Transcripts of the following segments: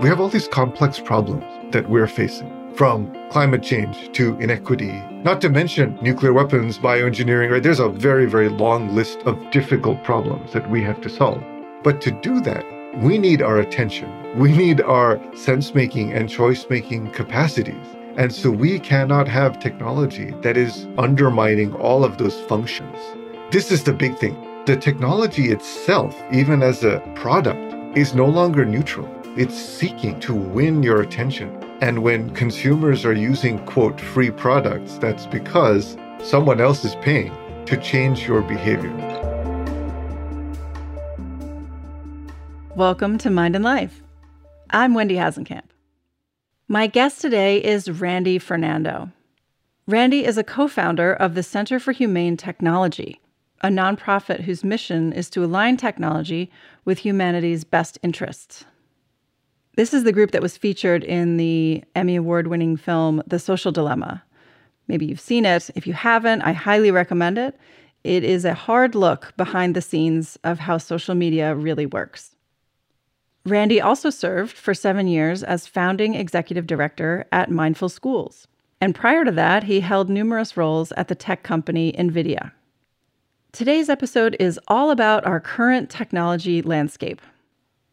We have all these complex problems that we're facing, from climate change to inequity, not to mention nuclear weapons, bioengineering, right? There's a very, very long list of difficult problems that we have to solve. But to do that, we need our attention. We need our sense making and choice making capacities. And so we cannot have technology that is undermining all of those functions. This is the big thing. The technology itself, even as a product, is no longer neutral. It's seeking to win your attention. And when consumers are using, quote, free products, that's because someone else is paying to change your behavior. Welcome to Mind and Life. I'm Wendy Hasenkamp. My guest today is Randy Fernando. Randy is a co founder of the Center for Humane Technology, a nonprofit whose mission is to align technology with humanity's best interests. This is the group that was featured in the Emmy Award winning film The Social Dilemma. Maybe you've seen it. If you haven't, I highly recommend it. It is a hard look behind the scenes of how social media really works. Randy also served for seven years as founding executive director at Mindful Schools. And prior to that, he held numerous roles at the tech company NVIDIA. Today's episode is all about our current technology landscape.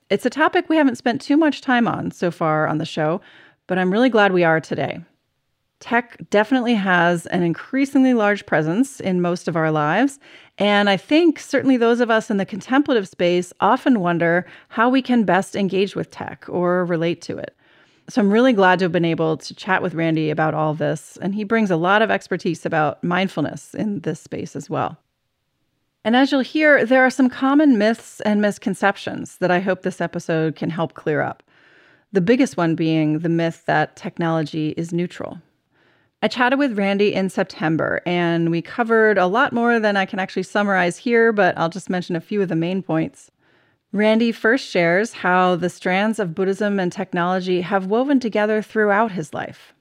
It's a topic we haven't spent too much time on so far on the show, but I'm really glad we are today. Tech definitely has an increasingly large presence in most of our lives, and I think certainly those of us in the contemplative space often wonder how we can best engage with tech or relate to it. So I'm really glad to have been able to chat with Randy about all this, and he brings a lot of expertise about mindfulness in this space as well. And as you'll hear, there are some common myths and misconceptions that I hope this episode can help clear up. The biggest one being the myth that technology is neutral. I chatted with Randy in September, and we covered a lot more than I can actually summarize here, but I'll just mention a few of the main points. Randy first shares how the strands of Buddhism and technology have woven together throughout his life.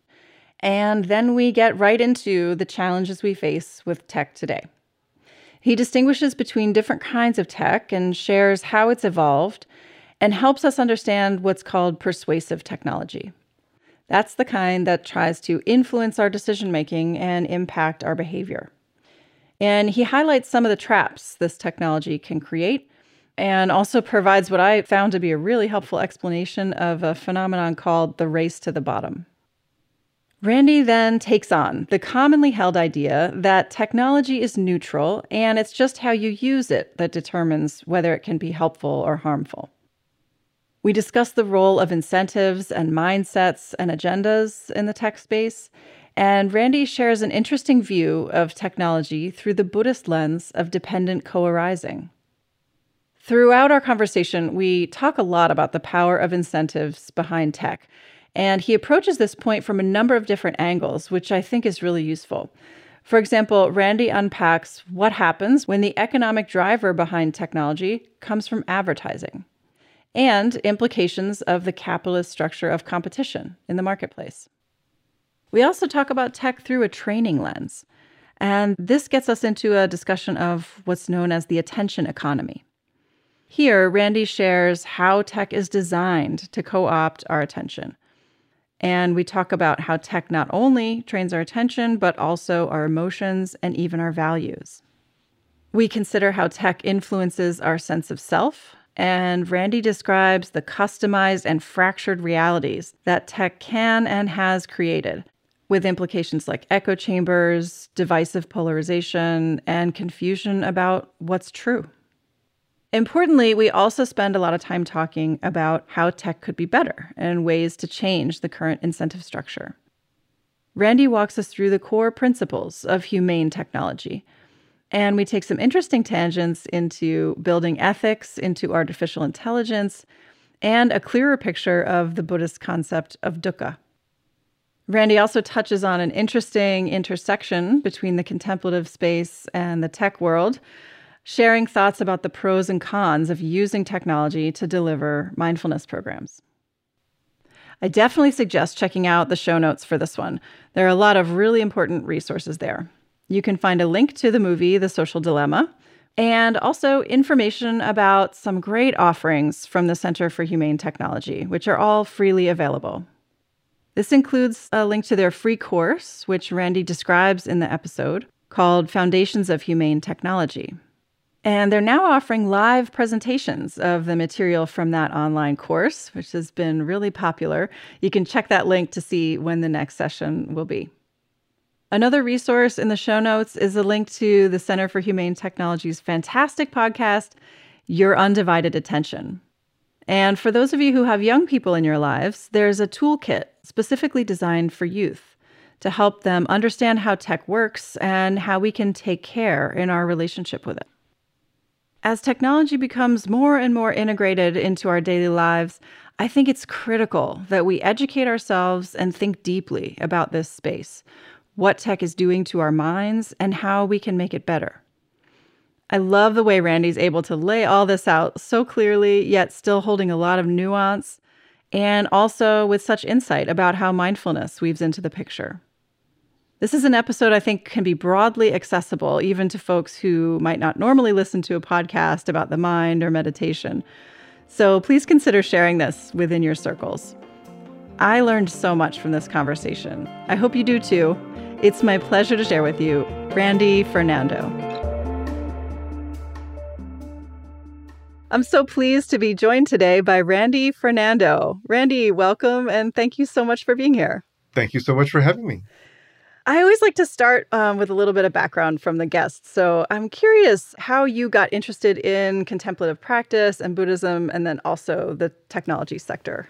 And then we get right into the challenges we face with tech today. He distinguishes between different kinds of tech and shares how it's evolved and helps us understand what's called persuasive technology. That's the kind that tries to influence our decision making and impact our behavior. And he highlights some of the traps this technology can create and also provides what I found to be a really helpful explanation of a phenomenon called the race to the bottom. Randy then takes on the commonly held idea that technology is neutral and it's just how you use it that determines whether it can be helpful or harmful. We discuss the role of incentives and mindsets and agendas in the tech space. And Randy shares an interesting view of technology through the Buddhist lens of dependent co arising. Throughout our conversation, we talk a lot about the power of incentives behind tech. And he approaches this point from a number of different angles, which I think is really useful. For example, Randy unpacks what happens when the economic driver behind technology comes from advertising and implications of the capitalist structure of competition in the marketplace. We also talk about tech through a training lens, and this gets us into a discussion of what's known as the attention economy. Here, Randy shares how tech is designed to co opt our attention. And we talk about how tech not only trains our attention, but also our emotions and even our values. We consider how tech influences our sense of self, and Randy describes the customized and fractured realities that tech can and has created, with implications like echo chambers, divisive polarization, and confusion about what's true. Importantly, we also spend a lot of time talking about how tech could be better and ways to change the current incentive structure. Randy walks us through the core principles of humane technology, and we take some interesting tangents into building ethics into artificial intelligence and a clearer picture of the Buddhist concept of dukkha. Randy also touches on an interesting intersection between the contemplative space and the tech world, sharing thoughts about the pros and cons of using technology to deliver mindfulness programs. I definitely suggest checking out the show notes for this one. There are a lot of really important resources there. You can find a link to the movie The Social Dilemma, and also information about some great offerings from the Center for Humane Technology, which are all freely available. This includes a link to their free course, which Randy describes in the episode, called Foundations of Humane Technology. And they're now offering live presentations of the material from that online course, which has been really popular. You can check that link to see when the next session will be. Another resource in the show notes is a link to the Center for Humane Technology's fantastic podcast, Your Undivided Attention. And for those of you who have young people in your lives, there's a toolkit specifically designed for youth to help them understand how tech works and how we can take care in our relationship with it. As technology becomes more and more integrated into our daily lives, I think it's critical that we educate ourselves and think deeply about this space, what tech is doing to our minds, and how we can make it better. I love the way Randy's able to lay all this out so clearly, yet still holding a lot of nuance, and also with such insight about how mindfulness weaves into the picture. This is an episode I think can be broadly accessible even to folks who might not normally listen to a podcast about the mind or meditation. So please consider sharing this within your circles. I learned so much from this conversation. I hope you do too. It's my pleasure to share with you Randy Fernando. I'm so pleased to be joined today by Randy Fernando. Randy, welcome and thank you so much for being here. Thank you so much for having me. I always like to start um, with a little bit of background from the guests. So I'm curious how you got interested in contemplative practice and Buddhism, and then also the technology sector.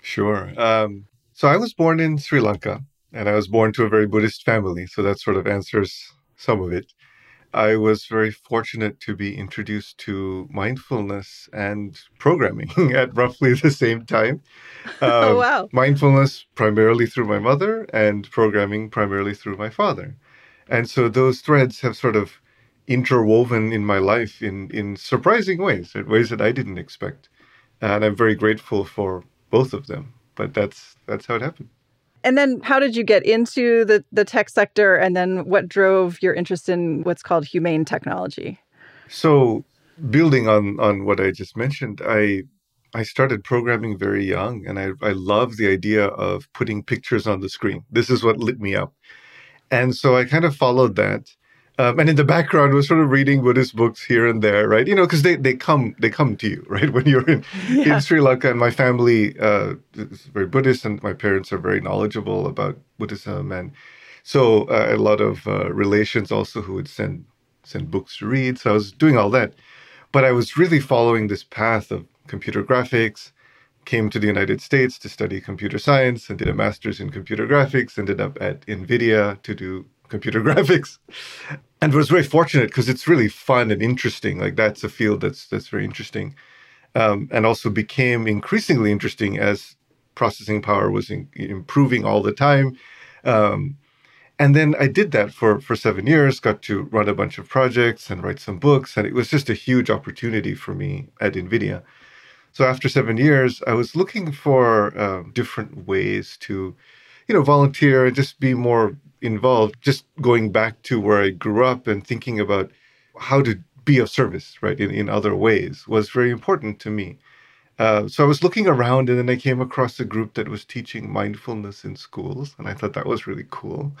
Sure. Um, so I was born in Sri Lanka, and I was born to a very Buddhist family. So that sort of answers some of it. I was very fortunate to be introduced to mindfulness and programming at roughly the same time. Um, oh, wow. Mindfulness primarily through my mother and programming primarily through my father. And so those threads have sort of interwoven in my life in, in surprising ways, in ways that I didn't expect. And I'm very grateful for both of them. But that's that's how it happened. And then how did you get into the, the tech sector? And then what drove your interest in what's called humane technology? So, building on, on what I just mentioned, I I started programming very young and I, I love the idea of putting pictures on the screen. This is what lit me up. And so I kind of followed that. Um, and in the background was sort of reading Buddhist books here and there, right? You know, because they, they come they come to you, right? When you're in, yeah. in Sri Lanka, and my family uh, is very Buddhist, and my parents are very knowledgeable about Buddhism, and so uh, a lot of uh, relations also who would send send books to read. So I was doing all that, but I was really following this path of computer graphics. Came to the United States to study computer science and did a master's in computer graphics. Ended up at NVIDIA to do computer graphics. And was very fortunate because it's really fun and interesting. Like that's a field that's that's very interesting. Um, and also became increasingly interesting as processing power was in, improving all the time. Um, and then i did that for for seven years got to run a bunch of projects and write some books and it was just a huge opportunity for me at nvidia. So after seven years i was looking for uh, different ways to you know volunteer and just be more involved, just going back to where I grew up and thinking about how to be of service, right, in, in other ways was very important to me. Uh, so I was looking around and then I came across a group that was teaching mindfulness in schools. And I thought that was really cool.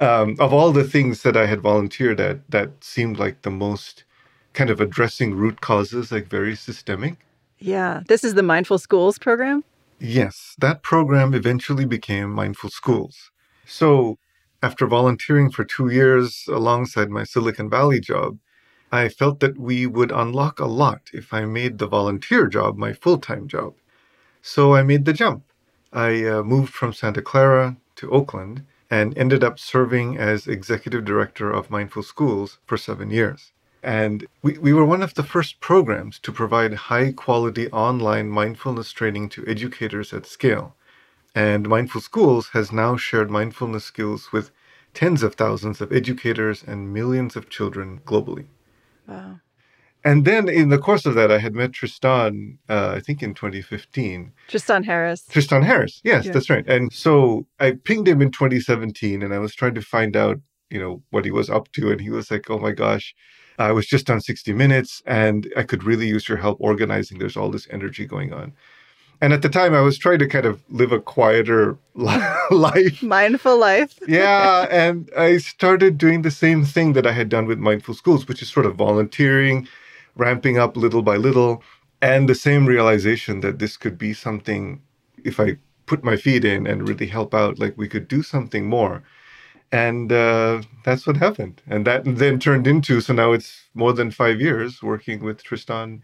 Um, of all the things that I had volunteered at, that seemed like the most kind of addressing root causes, like very systemic. Yeah. This is the Mindful Schools program? Yes. That program eventually became Mindful Schools. So after volunteering for two years alongside my Silicon Valley job, I felt that we would unlock a lot if I made the volunteer job my full time job. So I made the jump. I uh, moved from Santa Clara to Oakland and ended up serving as executive director of Mindful Schools for seven years. And we, we were one of the first programs to provide high quality online mindfulness training to educators at scale. And Mindful Schools has now shared mindfulness skills with tens of thousands of educators and millions of children globally. Wow. And then in the course of that, I had met Tristan, uh, I think in 2015. Tristan Harris. Tristan Harris. Yes, yeah. that's right. And so I pinged him in 2017 and I was trying to find out, you know, what he was up to. And he was like, oh my gosh, I was just on 60 Minutes and I could really use your help organizing. There's all this energy going on. And at the time, I was trying to kind of live a quieter life. Mindful life. yeah. And I started doing the same thing that I had done with Mindful Schools, which is sort of volunteering, ramping up little by little, and the same realization that this could be something, if I put my feet in and really help out, like we could do something more and uh, that's what happened and that then turned into so now it's more than five years working with tristan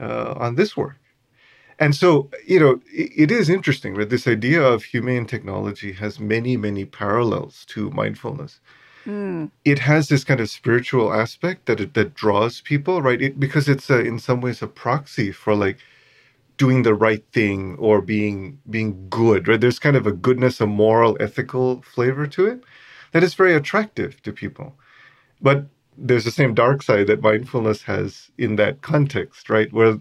uh, on this work and so you know it, it is interesting right this idea of humane technology has many many parallels to mindfulness mm. it has this kind of spiritual aspect that it, that draws people right it, because it's a, in some ways a proxy for like doing the right thing or being being good right there's kind of a goodness a moral ethical flavor to it that is very attractive to people. But there's the same dark side that mindfulness has in that context, right? Where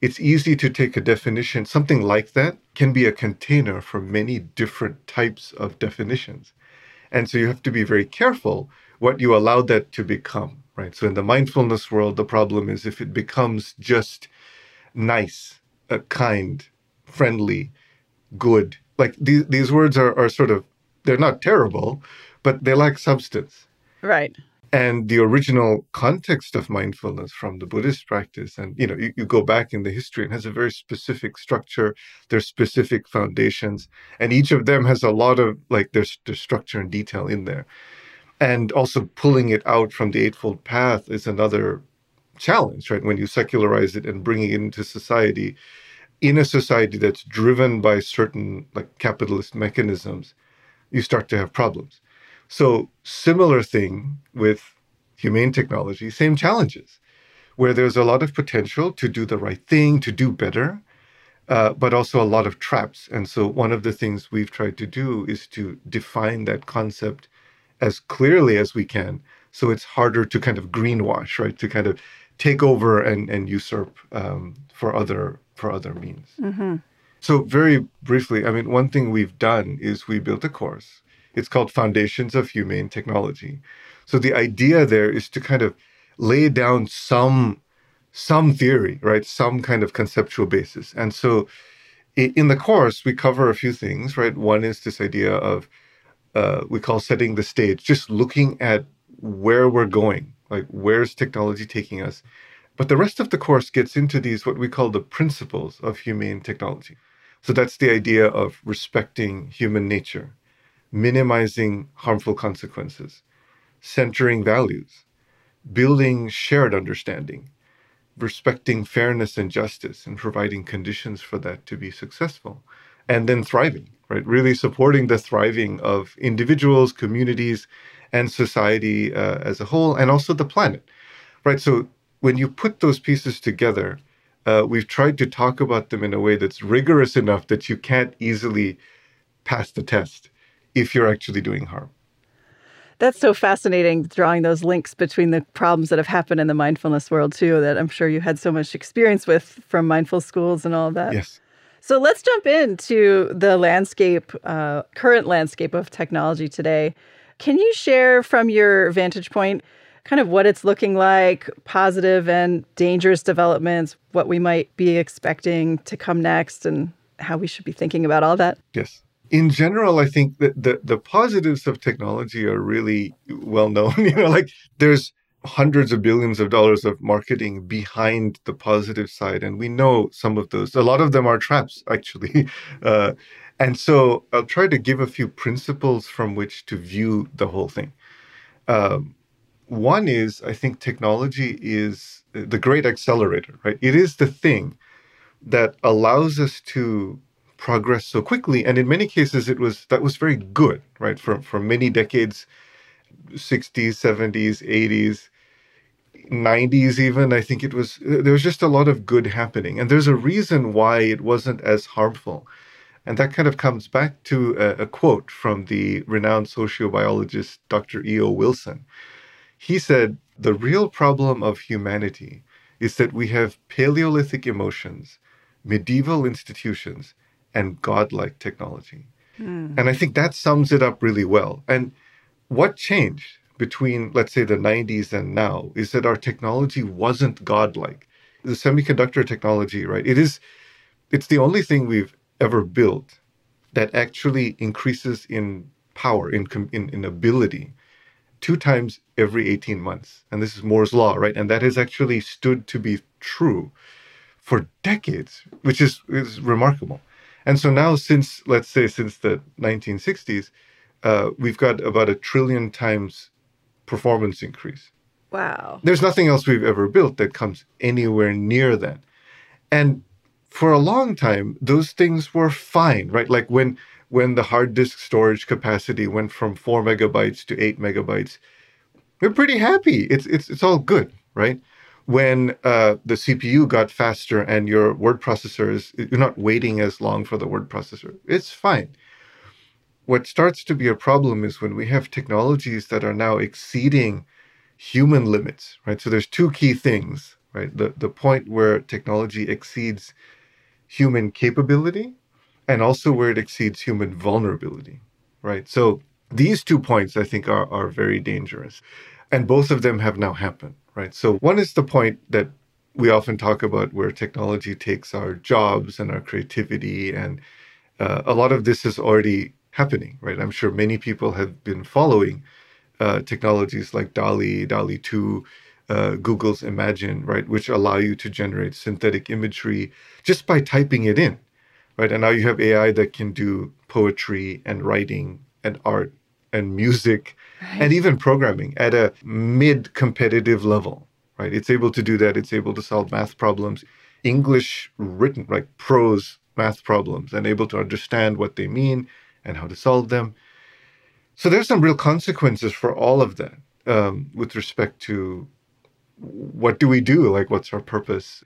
it's easy to take a definition, something like that can be a container for many different types of definitions. And so you have to be very careful what you allow that to become, right? So in the mindfulness world, the problem is if it becomes just nice, uh, kind, friendly, good, like these, these words are, are sort of, they're not terrible, but they lack substance. Right. And the original context of mindfulness from the Buddhist practice, and you know, you, you go back in the history and has a very specific structure, there's specific foundations, and each of them has a lot of like there's, there's structure and detail in there. And also pulling it out from the Eightfold Path is another challenge, right? When you secularize it and bring it into society, in a society that's driven by certain like capitalist mechanisms, you start to have problems. So, similar thing with humane technology, same challenges, where there's a lot of potential to do the right thing, to do better, uh, but also a lot of traps. And so, one of the things we've tried to do is to define that concept as clearly as we can. So, it's harder to kind of greenwash, right? To kind of take over and, and usurp um, for other for other means. Mm-hmm. So, very briefly, I mean, one thing we've done is we built a course it's called Foundations of Humane Technology. So the idea there is to kind of lay down some some theory, right? Some kind of conceptual basis. And so in the course, we cover a few things, right? One is this idea of uh, we call setting the stage, just looking at where we're going, like where's technology taking us. But the rest of the course gets into these, what we call the principles of humane technology. So that's the idea of respecting human nature, minimizing harmful consequences, centering values, building shared understanding, respecting fairness and justice, and providing conditions for that to be successful, and then thriving, right? Really supporting the thriving of individuals, communities, and society uh, as a whole, and also the planet, right? So when you put those pieces together, uh, we've tried to talk about them in a way that's rigorous enough that you can't easily pass the test if you're actually doing harm. That's so fascinating, drawing those links between the problems that have happened in the mindfulness world, too, that I'm sure you had so much experience with from mindful schools and all of that. Yes. So let's jump into the landscape, uh, current landscape of technology today. Can you share from your vantage point kind of what it's looking like, positive and dangerous developments, what we might be expecting to come next, and how we should be thinking about all that? Yes in general, I think that the, the positives of technology are really well known. you know, like there's hundreds of billions of dollars of marketing behind the positive side. And we know some of those. A lot of them are traps, actually. Uh, and so I'll try to give a few principles from which to view the whole thing. Um, one is I think technology is the great accelerator, right? It is the thing that allows us to progress so quickly. And in many cases, it was that was very good, right? For for many decades, 60s, 70s, 80s, 90s, even. I think it was uh, there was just a lot of good happening, and there's a reason why it wasn't as harmful. And that kind of comes back to a, a quote from the renowned sociobiologist Dr. E.O. Wilson. He said, The real problem of humanity is that we have Paleolithic emotions, medieval institutions, and godlike technology. Mm. And I think that sums it up really well. And what changed? between, let's say, the 90s and now is that our technology wasn't godlike. The semiconductor technology, right? It is, it's the only thing we've ever built that actually increases in power, in, in, in ability, two times every 18 months. And this is Moore's Law, right? And that has actually stood to be true for decades, which is, is remarkable. And so now, since, let's say, since the 1960s, uh, we've got about a trillion times performance increase. Wow. There's nothing else we've ever built that comes anywhere near that. And for a long time, those things were fine, right? Like when when the hard disk storage capacity went from four megabytes to eight megabytes, we're pretty happy. It's it's it's all good, right? When uh, the CPU got faster and your word processor is you're not waiting as long for the word processor, it's fine. What starts to be a problem is when we have technologies that are now exceeding human limits, right? So there's two key things, right? The the point where technology exceeds human capability and also where it exceeds human vulnerability, right? So these two points I think are, are very dangerous. And both of them have now happened, right? So one is the point that we often talk about where technology takes our jobs and our creativity. And uh, a lot of this is already happening, right? I'm sure many people have been following uh, technologies like DALL-E, DALL-E 2, uh, Google's Imagen, right, which allow you to generate synthetic imagery just by typing it in, right? And now you have AI that can do poetry and writing and art and music right. and even programming at a mid competitive level, right? It's able to do that. It's able to solve math problems, English written, like prose math problems, and able to understand what they mean and how to solve them. So there's some real consequences for all of that um, with respect to what do we do? Like, what's our purpose?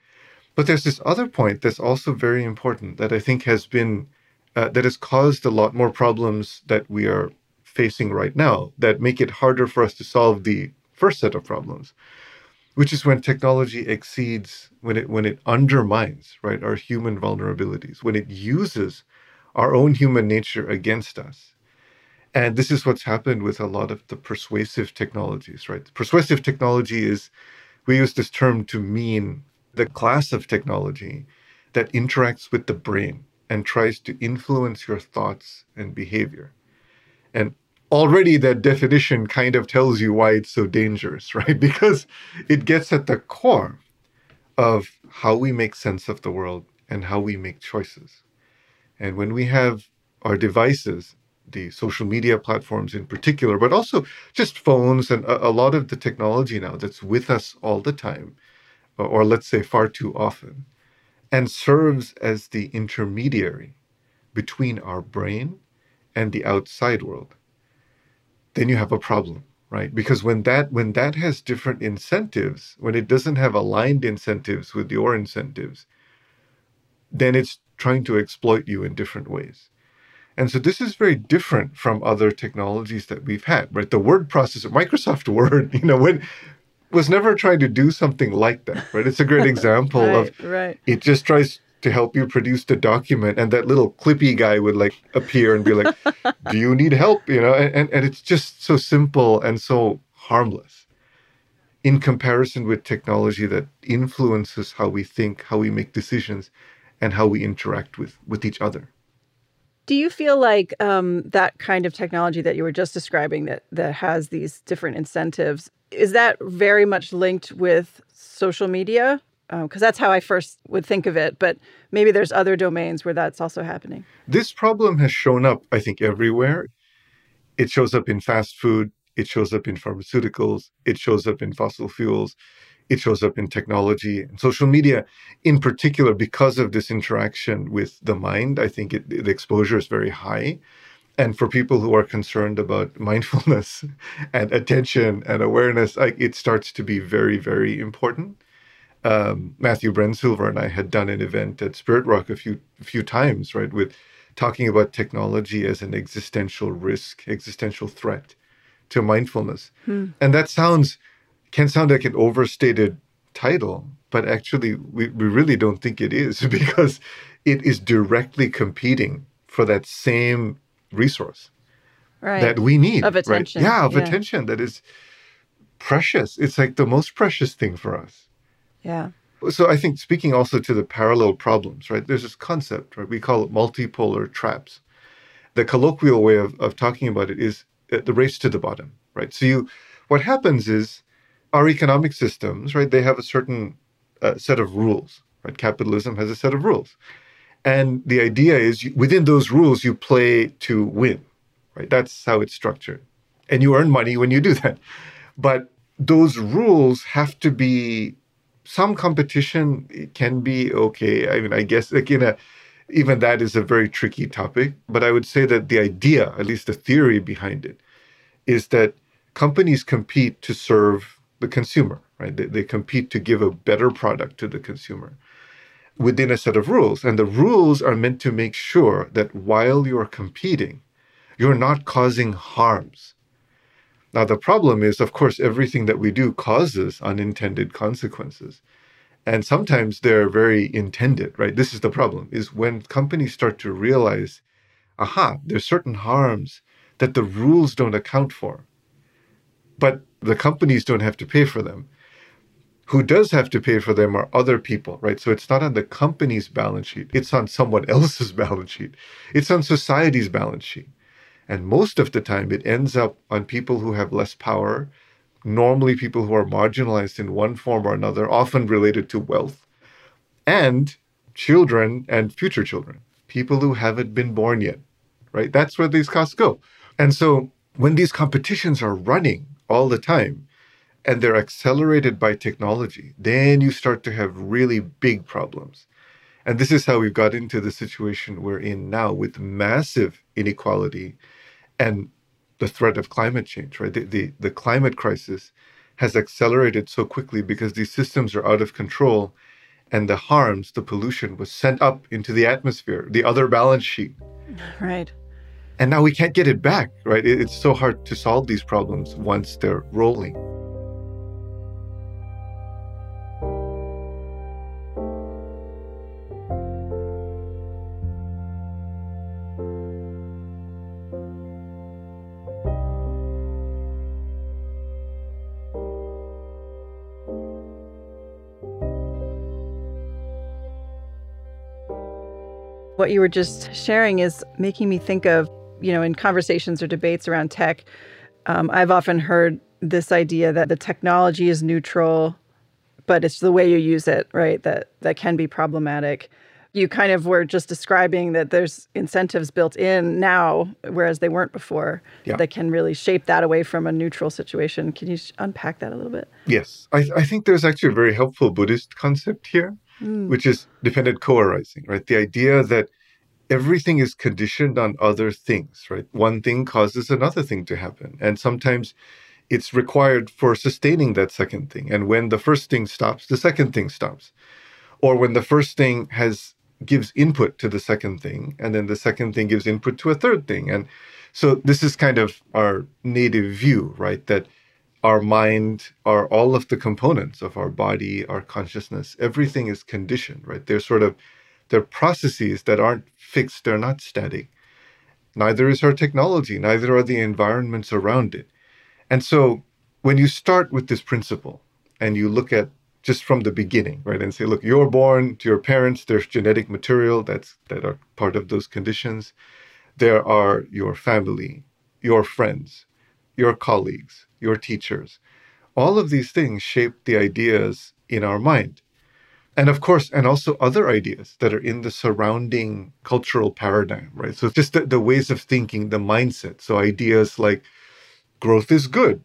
But there's this other point that's also very important that I think has been, uh, that has caused a lot more problems that we are facing right now that make it harder for us to solve the first set of problems, which is when technology exceeds, when it, when it undermines, right, our human vulnerabilities, when it uses our own human nature against us. And this is what's happened with a lot of the persuasive technologies, right? Persuasive technology is we use this term to mean the class of technology that interacts with the brain and tries to influence your thoughts and behavior. And already that definition kind of tells you why it's so dangerous, right? Because it gets at the core of how we make sense of the world and how we make choices. And when we have our devices the social media platforms in particular, but also just phones and a, lot of the technology now that's with us all the time, or let's say far too often, and serves as the intermediary between our brain and the outside world, then you have a problem, right? Because when that when that has different incentives, when it doesn't have aligned incentives with your incentives, then it's trying to exploit you in different ways. And so this is very different from other technologies that we've had, right? The word processor, Microsoft Word, you know, when was never trying to do something like that, right? It's a great example right, of right. it just tries to help you produce the document and that little clippy guy would like appear and be like, Do you need help? You know, and, and it's just so simple and so harmless in comparison with technology that influences how we think, how we make decisions, and how we interact with with each other. Do you feel like um, that kind of technology that you were just describing that that has these different incentives is that very much linked with social media? Because um, that's how I first would think of it, but maybe there's other domains where that's also happening. This problem has shown up, I think, everywhere. It shows up in fast food. It shows up in pharmaceuticals. It shows up in fossil fuels it shows up in technology and social media in particular because of this interaction with the mind i think it, the exposure is very high and for people who are concerned about mindfulness and attention and awareness like it starts to be very very important um, matthew brensilver and i had done an event at spirit rock a few a few times right with talking about technology as an existential risk existential threat to mindfulness hmm. and that sounds can sound like an overstated title, but actually, we, we really don't think it is because it is directly competing for that same resource. right. that we need. Of attention. Right? Yeah, of Yeah. attention that is precious. It's like the most precious thing for us. Yeah. So I think speaking also to the parallel problems, right? There's this concept, right? We call it multipolar traps. The colloquial way of, of talking about it is uh, the race to the bottom, right? So you, what happens is our economic systems, right? They have a certain uh, set of rules, right? Capitalism has a set of rules. And the idea is you, within those rules, you play to win, right? That's how it's structured. And you earn money when you do that. But those rules have to be some competition can be okay. I mean, I guess like in a even that is a very tricky topic. But I would say that the idea, at least the theory behind it, is that companies compete to serve the consumer, right? They, they compete to give a better product to the consumer within a set of rules. And the rules are meant to make sure that while you're competing, you're not causing harms. Now, the problem is, of course, everything that we do causes unintended consequences. And sometimes they're very intended, right? This is the problem is when companies start to realize, aha, there's certain harms that the rules don't account for. But the companies don't have to pay for them. Who does have to pay for them are other people, right? So it's not on the company's balance sheet, it's on someone else's balance sheet, it's on society's balance sheet. And most of the time, it ends up on people who have less power, normally people who are marginalized in one form or another, often related to wealth, and children and future children, people who haven't been born yet, right? That's where these costs go. And so when these competitions are running all the time and they're accelerated by technology, then you start to have really big problems. And this is how we've got into the situation we're in now with massive inequality and the threat of climate change, right? The, the, the climate crisis has accelerated so quickly because these systems are out of control and the harms, the pollution was sent up into the atmosphere, the other balance sheet. Right. And now we can't get it back, right? It- It's so hard to solve these problems once they're rolling. What you were just sharing is making me think of, you know, in conversations or debates around tech, um, I've often heard this idea that the technology is neutral, but it's the way you use it, right? That that can be problematic. You kind of were just describing that there's incentives built in now, whereas they weren't before, Yeah. that can really shape that away from a neutral situation. Can you unpack that a little bit? Yes, I, I think there's actually a very helpful Buddhist concept here, Mm. which is dependent co-arising, right? The idea that everything is conditioned on other things, right? One thing causes another thing to happen. And sometimes it's required for sustaining that second thing. And when the first thing stops, the second thing stops. Or when the first thing has gives input to the second thing, and then the second thing gives input to a third thing. And so this is kind of our native view, right? That our mind are all of the components of our body, our consciousness. Everything is conditioned, right? They're sort of they're processes that aren't fixed, they're not static. Neither is our technology, neither are the environments around it. And so when you start with this principle and you look at just from the beginning, right, and say, look, you're born to your parents, there's genetic material that's that are part of those conditions. There are your family, your friends, your colleagues, your teachers. All of these things shape the ideas in our mind. And of course, and also other ideas that are in the surrounding cultural paradigm, right? So just the, the ways of thinking, the mindset. So ideas like growth is good,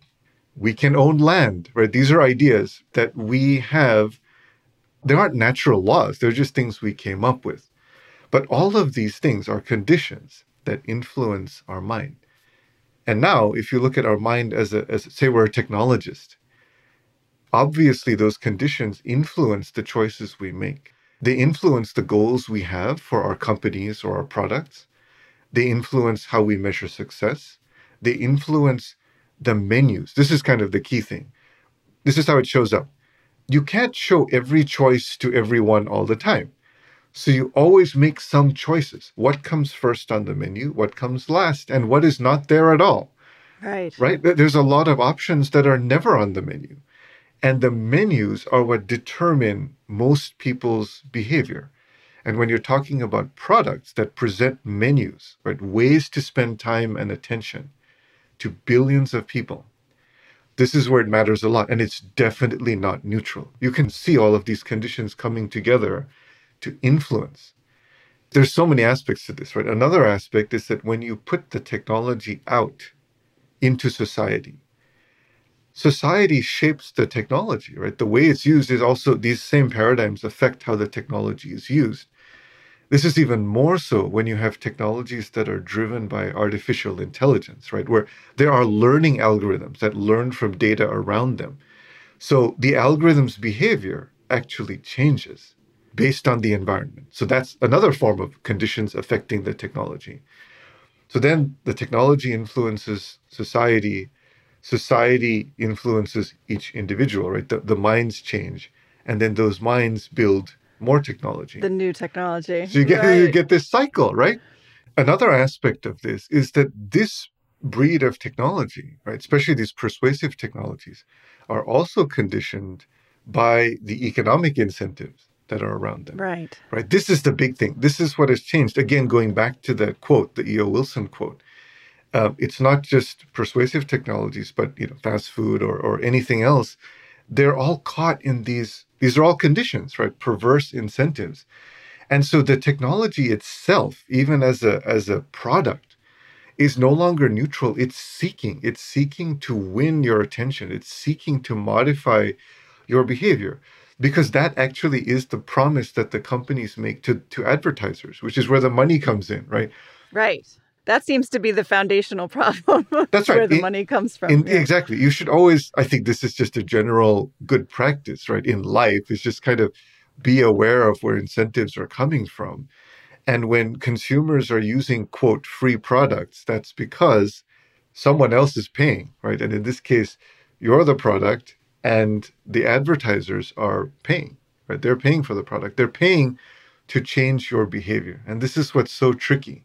we can own land, right? These are ideas that we have. They aren't natural laws, they're just things we came up with. But all of these things are conditions that influence our mind. And now, if you look at our mind as a, as say we're a technologist, obviously those conditions influence the choices we make. They influence the goals we have for our companies or our products. They influence how we measure success. They influence the menus. This is kind of the key thing. This is how it shows up. You can't show every choice to everyone all the time. So you always make some choices. What comes first on the menu? What comes last? And what is not there at all? Right. Right? There's a lot of options that are never on the menu. And the menus are what determine most people's behavior. And when you're talking about products that present menus, right, ways to spend time and attention to billions of people, this is where it matters a lot. And it's definitely not neutral. You can see all of these conditions coming together to influence. There's so many aspects to this, right? Another aspect is that when you put the technology out into society, society shapes the technology, right? The way it's used is also these same paradigms affect how the technology is used. This is even more so when you have technologies that are driven by artificial intelligence, right? Where there are learning algorithms that learn from data around them. So the algorithm's behavior actually changes based on the environment. So that's another form of conditions affecting the technology. So then the technology influences society, society influences each individual, right? The, the minds change, and then those minds build more technology. The new technology. So you get right. you get this cycle, right? Another aspect of this is that this breed of technology, right, especially these persuasive technologies, are also conditioned by the economic incentives that are around them. Right. Right. This is the big thing. This is what has changed. Again, going back to the quote, the E.O. Wilson quote. Uh, it's not just persuasive technologies, but you know, fast food or or anything else. They're all caught in these these are all conditions, right? Perverse incentives. And so the technology itself, even as a as a product, is no longer neutral. It's seeking. It's seeking to win your attention. It's seeking to modify your behavior. Because that actually is the promise that the companies make to, to advertisers, which is where the money comes in, right? Right. That seems to be the foundational problem. That's right. Where the In- money comes from. In, Yeah. Exactly. You should always, I think this is just a general good practice, right? In life, is just kind of be aware of where incentives are coming from. And when consumers are using, quote, free products, that's because someone else is paying, right? And in this case, you're the product and the advertisers are paying, right? They're paying for the product. They're paying to change your behavior. And this is what's so tricky.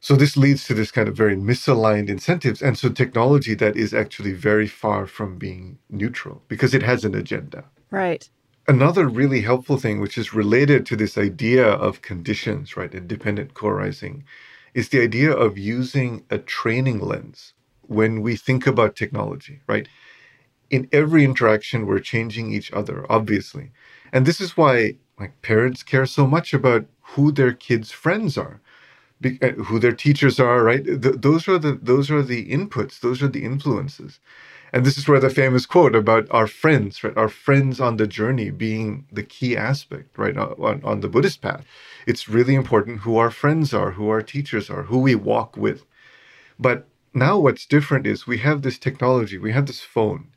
So this leads to this kind of very misaligned incentives. And so technology that is actually very far from being neutral because it has an agenda. Right. Another really helpful thing, which is related to this idea of conditions, right, independent co-arising, is the idea of using a training lens when we think about technology, right? In every interaction, we're changing each other, obviously. And this is why like parents care so much about who their kids' friends are be- uh, who their teachers are, right? Th- those are the those are the inputs, those are the influences, and this is where the famous quote about our friends, right? Our friends on the journey being the key aspect, right? On, on the Buddhist path, it's really important who our friends are, who our teachers are, who we walk with. But now what's different is we have this technology, we have this phone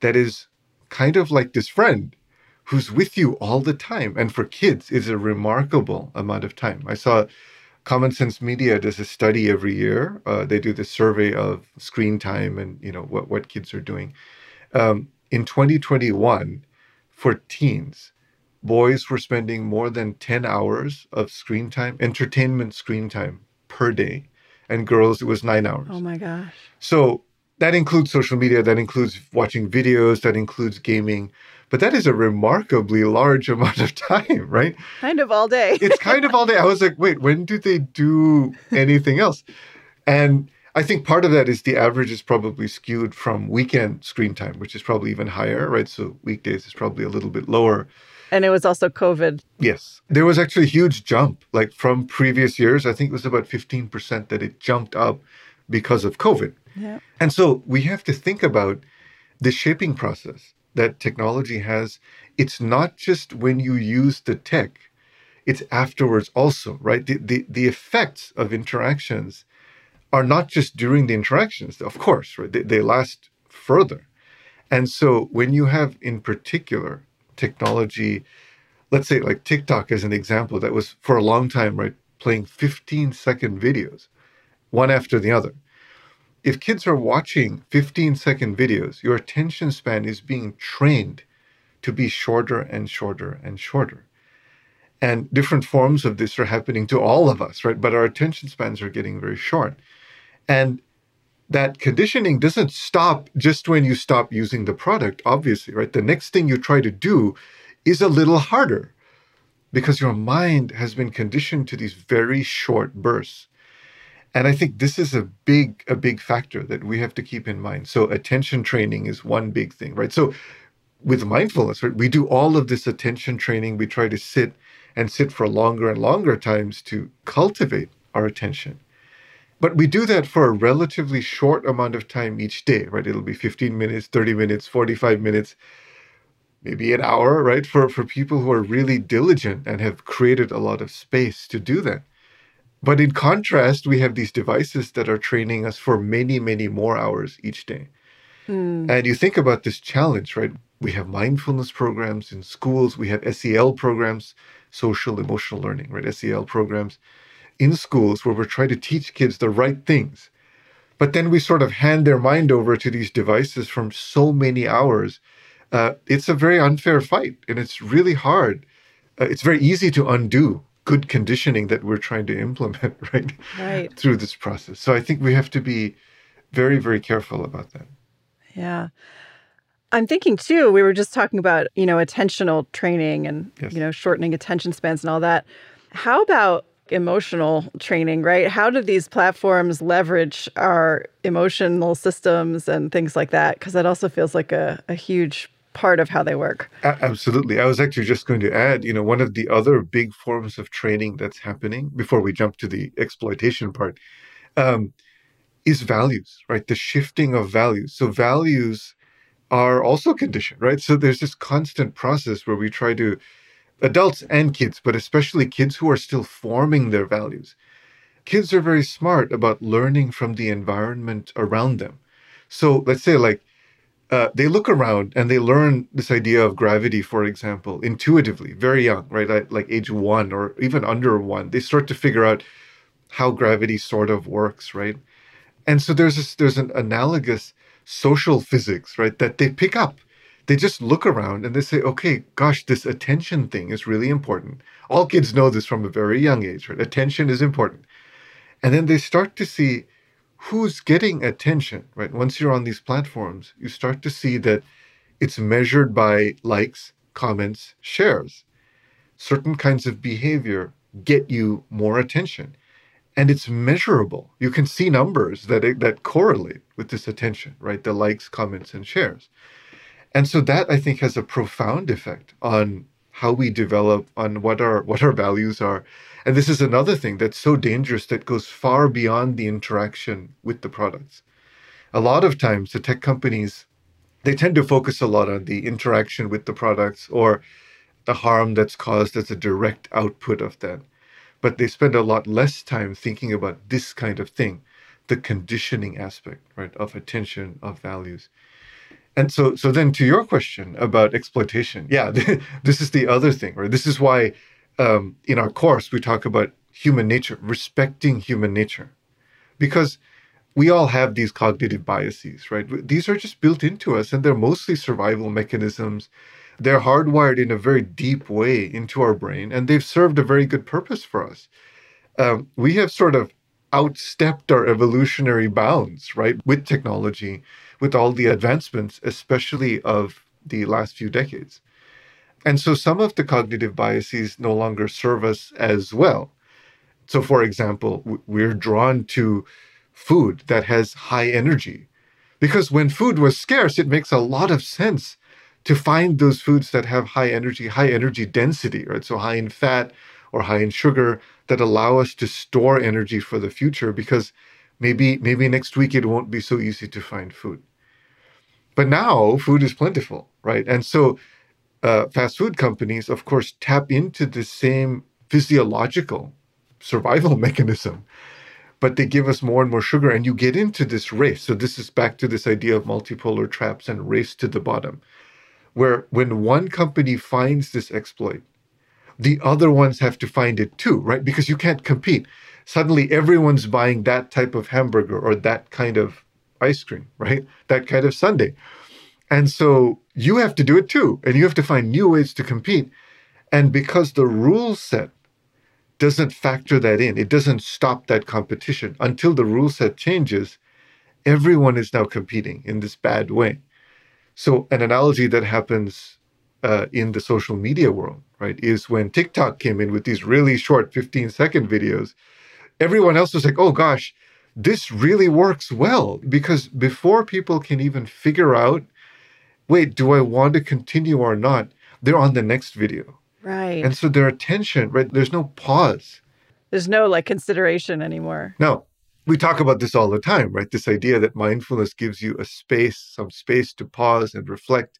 that is kind of like this friend who's with you all the time. And for kids, it's a remarkable amount of time. I saw Common Sense Media does a study every year. Uh, they do the survey of screen time and you know what what kids are doing. Um, in 2021, for teens, boys were spending more than 10 hours of screen time, entertainment screen time per day, and girls it was nine hours. Oh my gosh. So that includes social media, that includes watching videos, that includes gaming, but that is a remarkably large amount of time, right? Kind of all day. It's kind of all day. I was like, wait, when do they do anything else? And I think part of that is the average is probably skewed from weekend screen time, which is probably even higher, right? So weekdays is probably a little bit lower. and it was also COVID. Yes. There was actually a huge jump, like from previous years. I think it was about 15% that it jumped up because of COVID. And so we have to think about the shaping process that technology has. It's not just when you use the tech, it's afterwards also, right? The, the, the effects of interactions are not just during the interactions, of course, right? They, they last further. And so when you have, in particular, technology, let's say like TikTok as an example, that was for a long time, right, playing 15 second videos, one after the other if kids are watching 15 second videos, your attention span is being trained to be shorter and shorter and shorter. And different forms of this are happening to all of us, right? But our attention spans are getting very short. And that conditioning doesn't stop just when you stop using the product, obviously, right? The next thing you try to do is a little harder because your mind has been conditioned to these very short bursts. And I think this is a big, a big factor that we have to keep in mind. So attention training is one big thing, right? So with mindfulness, right, we do all of this attention training. We try to sit and sit for longer and longer times to cultivate our attention. But we do that for a relatively short amount of time each day, right? It'll be 15 minutes, 30 minutes, 45 minutes, maybe an hour, right? For, for people who are really diligent and have created a lot of space to do that. But in contrast, we have these devices that are training us for many, many more hours each day. Mm. And you think about this challenge, right? We have mindfulness programs in schools, we have SEL programs, social emotional learning, right? SEL programs in schools where we're trying to teach kids the right things. But then we sort of hand their mind over to these devices from so many hours. Uh, it's a very unfair fight, and it's really hard. Uh, it's very easy to undo good conditioning that we're trying to implement, right? Right. Through this process. So I think we have to be very, very careful about that. Yeah. I'm thinking too, we were just talking about, you know, attentional training and, yes. you know, shortening attention spans and all that. How about emotional training, right? How do these platforms leverage our emotional systems and things like that? Because that also feels like a, a huge part of how they work. absolutely. I was actually just going to add, you know, one of the other big forms of training that's happening before we jump to the exploitation part um, is values, right? The shifting of values. So values are also conditioned, right? So there's this constant process where we try to adults and kids, but especially kids who are still forming their values. Kids are very smart about learning from the environment around them. So let's say, like, uh, they look around and they learn this idea of gravity, for example, intuitively, very young, right? Like, like age one or even under one. They start to figure out how gravity sort of works, right? And so there's this, there's an analogous social physics, right, that they pick up they just look around and they say, okay, gosh, this attention thing is really important. All kids know this from a very young age, right? Attention is important. And then they start to see who's getting attention, right? Once you're on these platforms, you start to see that it's measured by likes, comments, shares. Certain kinds of behavior get you more attention. And it's measurable. You can see numbers that, that correlate with this attention, right? The likes, comments, and shares. And so that I think has a profound effect on how we develop, on what our what our values are. And this is another thing that's so dangerous that goes far beyond the interaction with the products. A lot of times the tech companies they tend to focus a lot on the interaction with the products or the harm that's caused as a direct output of that. But they spend a lot less time thinking about this kind of thing, the conditioning aspect, right, of attention, of values. And so, so then to your question about exploitation, yeah, this is the other thing, right? This is why um, in our course we talk about human nature, respecting human nature, because we all have these cognitive biases, right? These are just built into us, and they're mostly survival mechanisms. They're hardwired in a very deep way into our brain, and they've served a very good purpose for us. Um, we have sort of outstepped our evolutionary bounds, right, with technology with all the advancements, especially of the last few decades. And so some of the cognitive biases no longer serve us as well. So, for example, we're drawn to food that has high energy because when food was scarce, it makes a lot of sense to find those foods that have high energy, high energy density, right? So, high in fat or high in sugar that allow us to store energy for the future because maybe maybe next week it won't be so easy to find food. But now food is plentiful, right? And so uh, fast food companies, of course, tap into the same physiological survival mechanism, but they give us more and more sugar, and you get into this race. So this is back to this idea of multipolar traps and race to the bottom, where when one company finds this exploit, the other ones have to find it too, right? Because you can't compete suddenly everyone's buying that type of hamburger or that kind of ice cream, right? That kind of sundae. And so you have to do it too. And you have to find new ways to compete. And because the rule set doesn't factor that in, it doesn't stop that competition until the rule set changes, everyone is now competing in this bad way. So, an analogy that happens uh, in the social media world, right, is when TikTok came in with these really short 15 second videos, everyone else was like, oh gosh, this really works well. Because before people can even figure out, wait, do I want to continue or not? They're on the next video. Right. And so their attention, right, there's no pause. There's no like consideration anymore. No, we talk about this all the time, right? This idea that mindfulness gives you a space, some space to pause and reflect.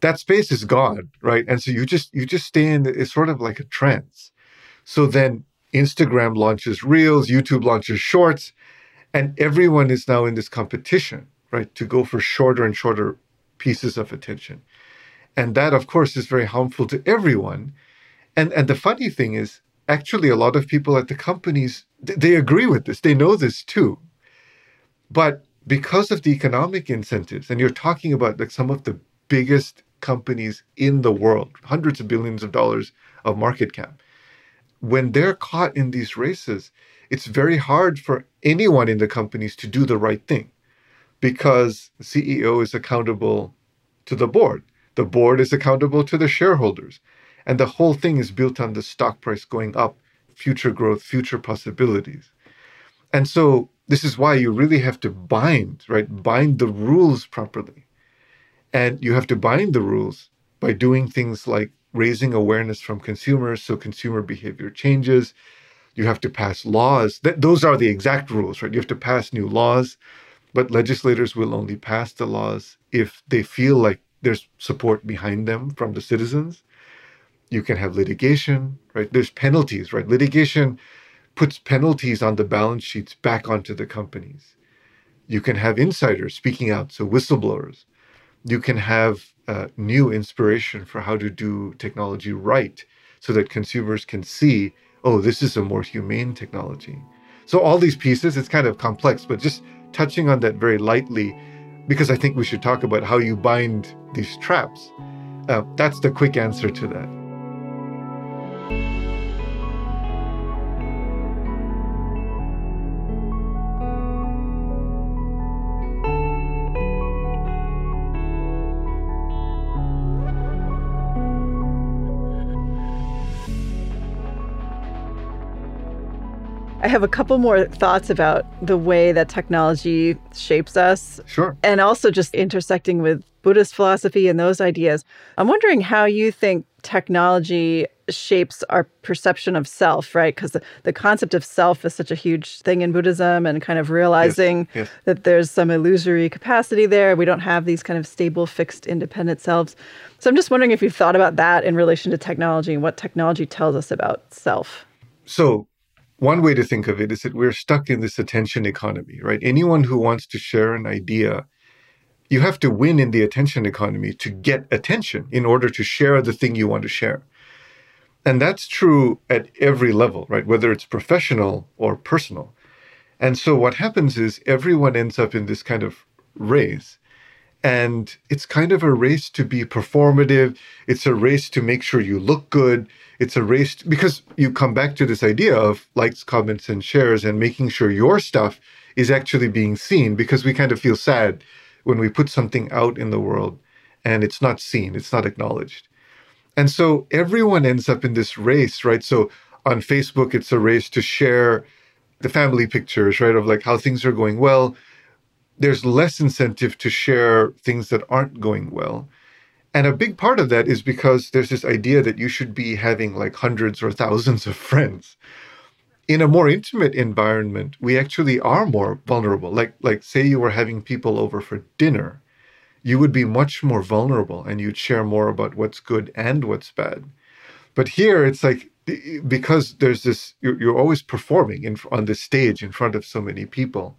That space is gone, right? And so you just you just stay in it's sort of like a trance. So then Instagram launches Reels, YouTube launches Shorts, and everyone is now in this competition, right, to go for shorter and shorter pieces of attention. And that of course is very harmful to everyone. And and the funny thing is actually a lot of people at the companies they agree with this they know this too but because of the economic incentives and you're talking about like some of the biggest companies in the world hundreds of billions of dollars of market cap when they're caught in these races it's very hard for anyone in the companies to do the right thing because ceo is accountable to the board the board is accountable to the shareholders and the whole thing is built on the stock price going up, future growth, future possibilities. And so this is why you really have to bind, right? Bind the rules properly. And you have to bind the rules by doing things like raising awareness from consumers so consumer behavior changes. You have to pass laws. Th- those are the exact rules, right? You have to pass new laws, but legislators will only pass the laws if they feel like there's support behind them from the citizens you can have litigation, right? There's penalties, right? Litigation puts penalties on the balance sheets back onto the companies. You can have insiders speaking out, so whistleblowers. You can have uh, new inspiration for how to do technology right so that consumers can see, oh, this is a more humane technology. So, all these pieces, it's kind of complex, but just touching on that very lightly, because I think we should talk about how you bind these traps. Uh, that's the quick answer to that. I have a couple more thoughts about the way that technology shapes us. Sure. And also just intersecting with Buddhist philosophy and those ideas. I'm wondering how you think technology shapes our perception of self, right? Because the, the concept of self is such a huge thing in Buddhism and kind of realizing yes, yes. that there's some illusory capacity there. We don't have these kind of stable, fixed, independent selves. So I'm just wondering if you've thought about that in relation to technology and what technology tells us about self. So one way to think of it is that we're stuck in this attention economy, right? Anyone who wants to share an idea, you have to win in the attention economy to get attention in order to share the thing you want to share. And that's true at every level, right? Whether it's professional or personal. And so what happens is everyone ends up in this kind of race. And it's kind of a race to be performative. It's a race to make sure you look good it's a race because you come back to this idea of likes, comments, and shares and making sure your stuff is actually being seen because we kind of feel sad when we put something out in the world and it's not seen, it's not acknowledged. And so everyone ends up in this race, right? So on Facebook, it's a race to share the family pictures, right? Of like how things are going well. There's less incentive to share things that aren't going well. And a big part of that is because there's this idea that you should be having like hundreds or thousands of friends. In a more intimate environment, we actually are more vulnerable. Like like say you were having people over for dinner, you would be much more vulnerable and you'd share more about what's good and what's bad. But here it's like because there's this you're, always performing in, on the stage in front of so many people.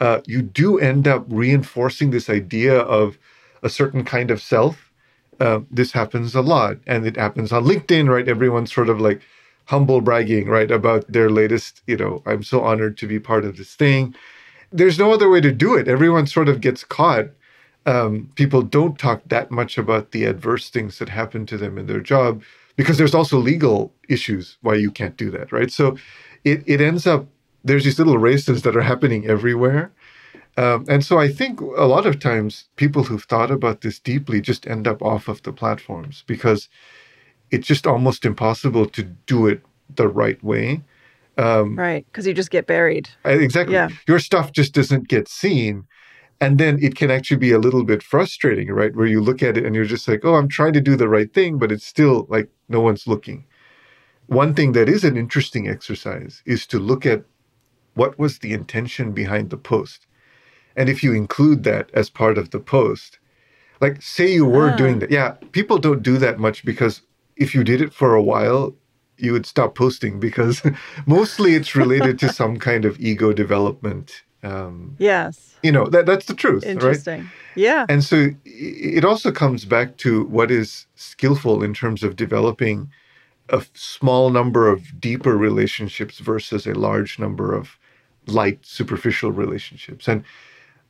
Uh, you do end up reinforcing this idea of a certain kind of self. Uh, this happens a lot and it happens on linkedin right? Everyone's sort of like humble bragging right about their latest you know i'm so honored to be part of this thing. There's no other way to do it. Everyone sort of gets caught. Um, people don't talk that much about the adverse things that happen to them in their job because there's also legal issues why you can't do that, right? So it, it ends up, there's these little races that are happening everywhere. Um, and so I think a lot of times people who've thought about this deeply just end up off of the platforms because it's just almost impossible to do it the right way. Um, right, because you just get buried. Exactly. Yeah. Your stuff just doesn't get seen. And then it can actually be a little bit frustrating, right? Where you look at it and you're just like, oh, I'm trying to do the right thing, but it's still like no one's looking. One thing that is an interesting exercise is to look at what was the intention behind the post. And if you include that as part of the post, like say you were doing ah. that. Yeah, people don't do that much because if you did it for a while, you would stop posting because mostly it's related to some kind of ego development. Um, yes. You know, that, that's the truth. Interesting. Right? Yeah. And so it also comes back to what is skillful in terms of developing a small number of deeper relationships versus a large number of light, superficial relationships. And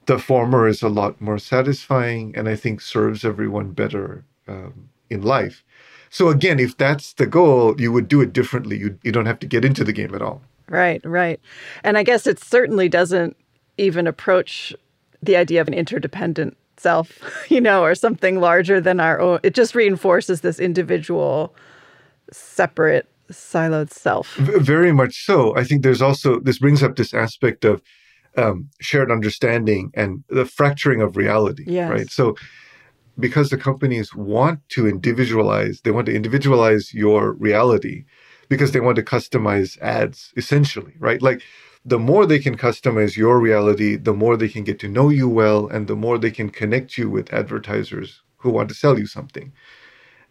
the former is a lot more satisfying and I think serves everyone better um, in life. So again, if that's the goal, you would do it differently. You you don't have to get into the game at all. Right, right. And I guess it certainly doesn't even approach the idea of an interdependent self, you know, or something larger than our own. It just reinforces this individual, separate, siloed self. V- very much so. I think there's also, this brings up this aspect of um, shared understanding and the fracturing of reality, yes. right? So because the companies want to individualize, they want to individualize your reality because they want to customize ads essentially, right? Like the more they can customize your reality, the more they can get to know you well and the more they can connect you with advertisers who want to sell you something.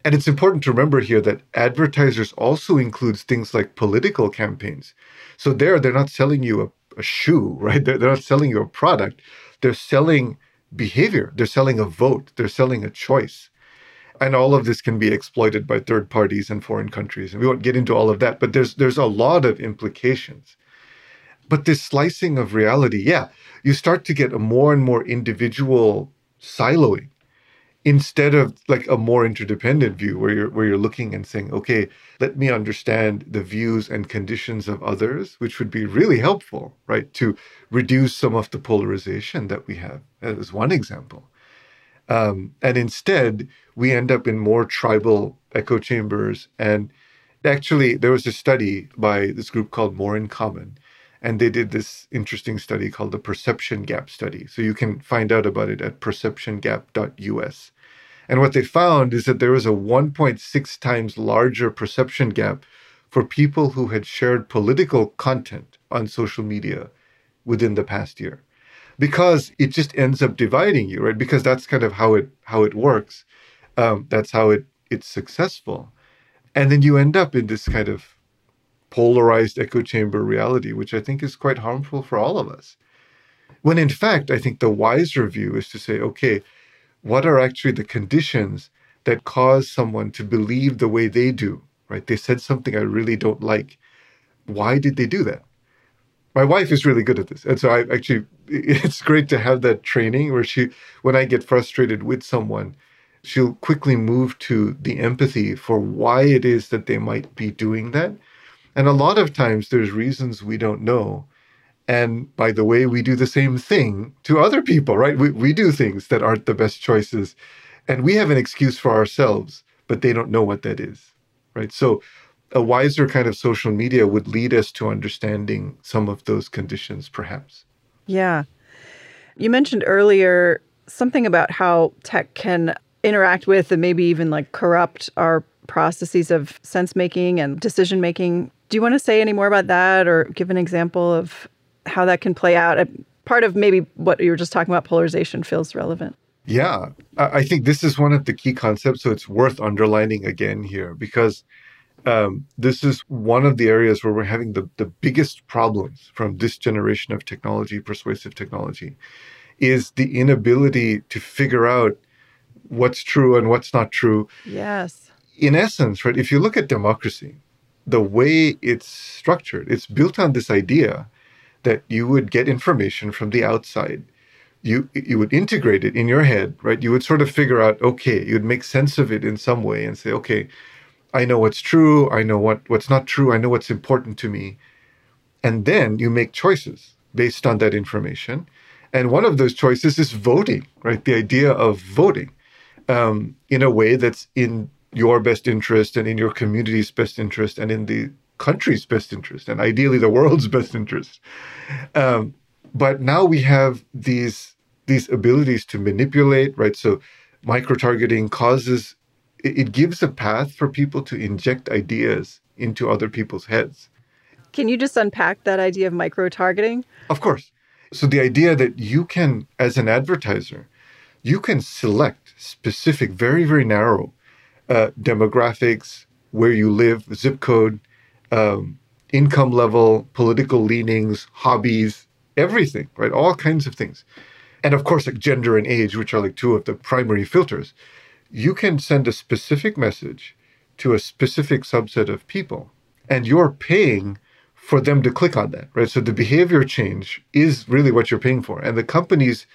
And it's important to remember here that advertisers also includes things like political campaigns. So there, they're not selling you a, a shoe, right? They're, they're not selling you a product. They're selling behavior. They're selling a vote, they're selling a choice. And all of this can be exploited by third parties and foreign countries. And we won't get into all of that, but there's there's a lot of implications. But this slicing of reality, yeah, you start to get a more and more individual siloing instead of like a more interdependent view where you're where you're looking and saying okay let me understand the views and conditions of others which would be really helpful right to reduce some of the polarization that we have as one example. Um, and instead we end up in more tribal echo chambers. And actually there was a study by this group called more in common and they did this interesting study called the perception gap study. So you can find out about it at perceptiongap.us. And what they found is that there was a 1.6 times larger perception gap for people who had shared political content on social media within the past year because it just ends up dividing you right because that's kind of how it how it works um, that's how it it's successful and then you end up in this kind of polarized echo chamber reality, which I think is quite harmful for all of us. When in fact, I think the wiser view is to say, okay, what are actually the conditions that cause someone to believe the way they do, right? They said something I really don't like. Why did they do that? My wife is really good at this. And so I actually, it's great to have that training where she, when I get frustrated with someone, she'll quickly move to the empathy for why it is that they might be doing that and a lot of times there's reasons we don't know. And by the way, we do the same thing to other people, right? We, we do things that aren't the best choices. And we have an excuse for ourselves, but they don't know what that is, right? So a wiser kind of social media would lead us to understanding some of those conditions, perhaps. Yeah. You mentioned earlier something about how tech can interact with and maybe even like corrupt our processes of sense making and decision making do you want to say any more about that or give an example of how that can play out? Part of maybe what you were just talking about, polarization, feels relevant. Yeah, I think this is one of the key concepts. So it's worth underlining again here because um, this is one of the areas where we're having the, the biggest problems from this generation of technology, persuasive technology, is the inability to figure out what's true and what's not true. Yes. In essence, right, if you look at democracy, the way it's structured, it's built on this idea that you would get information from the outside. You you would integrate it in your head, right? You would sort of figure out, okay, you'd make sense of it in some way and say, okay, I know what's true. I know what, what's not true. I know what's important to me. And then you make choices based on that information. And one of those choices is voting, right? The idea of voting um, in a way that's in your best interest and in your community's best interest and in the country's best interest and ideally the world's best interest. Um, but now we have these these abilities to manipulate, right? So micro targeting causes it, it gives a path for people to inject ideas into other people's heads. Can you just unpack that idea of micro targeting? Of course. So the idea that you can, as an advertiser, you can select specific, very, very narrow uh, demographics, where you live, zip code, um, income level, political leanings, hobbies, everything, right? All kinds of things. And of course, like gender and age, which are like two of the primary filters. You can send a specific message to a specific subset of people, and you're paying for them to click on that, right? So the behavior change is really what you're paying for. And the companies,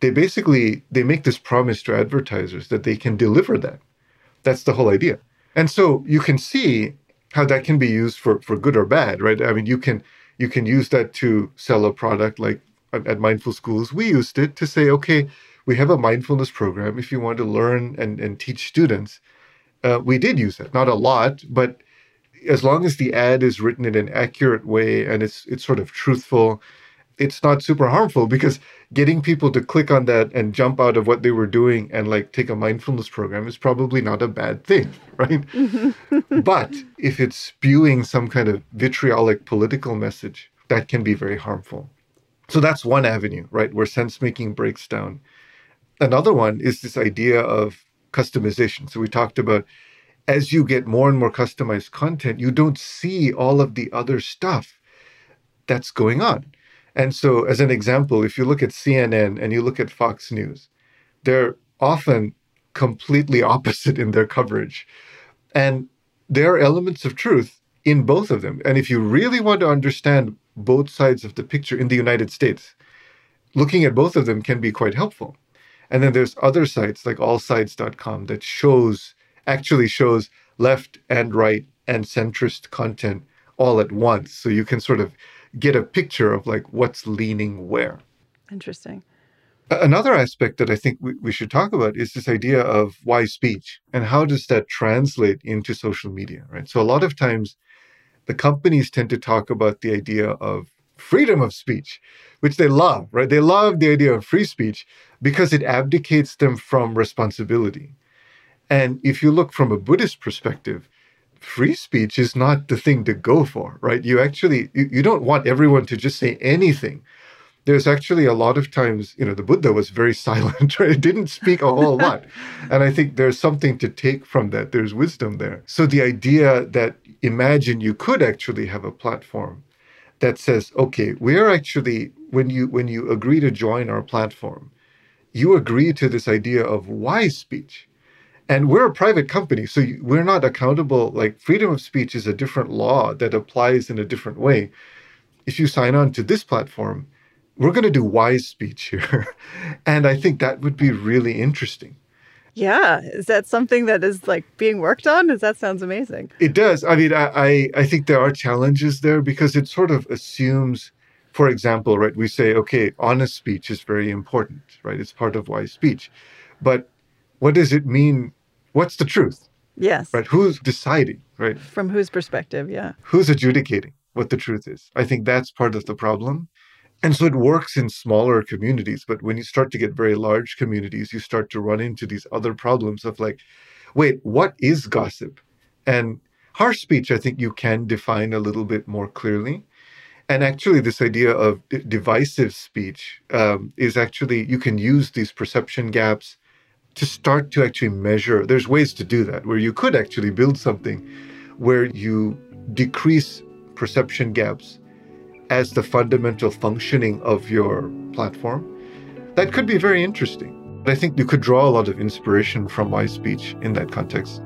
they basically they make this promise to advertisers that they can deliver that. That's the whole idea. And so you can see how that can be used for for good or bad, right? I mean, you can you can use that to sell a product like at Mindful Schools. We used it to say, okay, we have a mindfulness program. If you want to learn and, and teach students, uh, we did use it. Not a lot, but as long as the ad is written in an accurate way and it's it's sort of truthful it's not super harmful because getting people to click on that and jump out of what they were doing and like take a mindfulness program is probably not a bad thing, right? but if it's spewing some kind of vitriolic political message, that can be very harmful. So that's one avenue, right, where sense making breaks down. Another one is this idea of customization. So we talked about as you get more and more customized content, you don't see all of the other stuff that's going on and so, as an example, if you look at CNN and you look at Fox News, they're often completely opposite in their coverage. And there are elements of truth in both of them. And if you really want to understand both sides of the picture in the United States, looking at both of them can be quite helpful. And then there's other sites like allsides.com that shows actually shows left and right and centrist content all at once. So you can sort of get a picture of like what's leaning where. Interesting. Another aspect that I think we, we should talk about is this idea of wise speech and how does that translate into social media, right? So a lot of times the companies tend to talk about the idea of freedom of speech, which they love, right? They love the idea of free speech because it abdicates them from responsibility. And if you look from a Buddhist perspective, free speech is not the thing to go for, right? You actually you, you don't want everyone to just say anything. There's actually a lot of times, you know, the Buddha was very silent, right? It didn't speak a whole lot. and I think there's something to take from that. There's wisdom there. So the idea that imagine you could actually have a platform that says, okay, we're actually when you when you agree to join our platform, you agree to this idea of wise speech and we're a private company so we're not accountable like freedom of speech is a different law that applies in a different way. If you sign on to this platform we're going to do wise speech here. And i think that would be really interesting. Yeah is that something that is like being worked on? Does that sounds amazing. It does. I mean I, I i think there are challenges there because it sort of assumes for example right we say okay honest speech is very important right? It's part of wise speech. But what does it mean what's the truth? Yes. Right? Who's deciding, right? From whose perspective, yeah. Who's adjudicating what the truth is? I think that's part of the problem. And so it works in smaller communities, but when you start to get very large communities, you start to run into these other problems of like, wait, what is gossip? And harsh speech, I think you can define a little bit more clearly. And actually, this idea of d- divisive speech um, is actually, you can use these perception gaps to start to actually measure. There's ways to do that where you could actually build something where you decrease perception gaps as the fundamental functioning of your platform. That could be very interesting. I think you could draw a lot of inspiration from my speech in that context.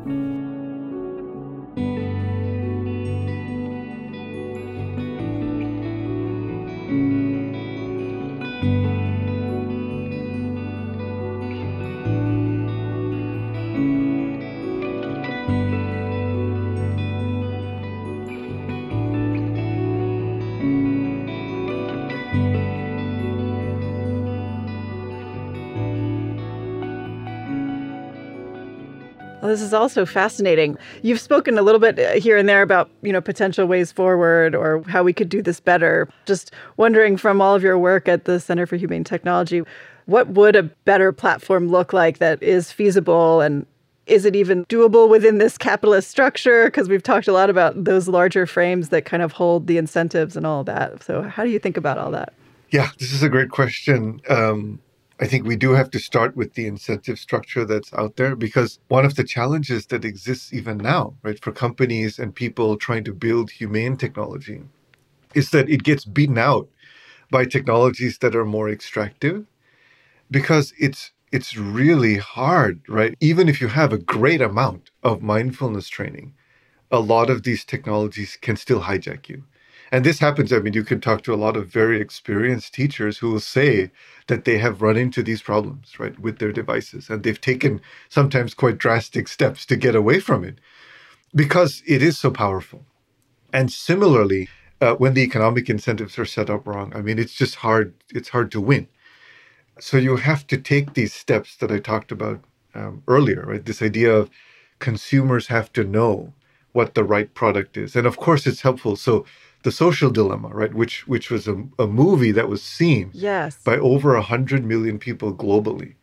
Is also fascinating. You've spoken a little bit uh, here and there about, you know, potential ways forward or how we could do this better. Just wondering from all of your work at the Center for Humane Technology, what would a better platform look like that is feasible and is it even doable within this capitalist structure? Because we've talked a lot about those larger frames that kind of hold the incentives and all that. So, how do you think about all that? Yeah, this is a great question. Um, I think we do have to start with the incentive structure that's out there because one of the challenges that exists even now, right, for companies and people trying to build humane technology is that it gets beaten out by technologies that are more extractive because it's it's really hard, right? Even if you have a great amount of mindfulness training, a lot of these technologies can still hijack you. And this happens. I mean, you can talk to a lot of very experienced teachers who will say that they have run into these problems, right, with their devices. And they've taken sometimes quite drastic steps to get away from it because it is so powerful. And similarly, uh, when the economic incentives are set up wrong, I mean, it's just hard, it's hard to win. So you have to take these steps that I talked about um, earlier, right? This idea of consumers have to know what the right product is. And of course, it's helpful. So the Social Dilemma, right, which which was a, a movie that was seen yes. by over a hundred million people globally.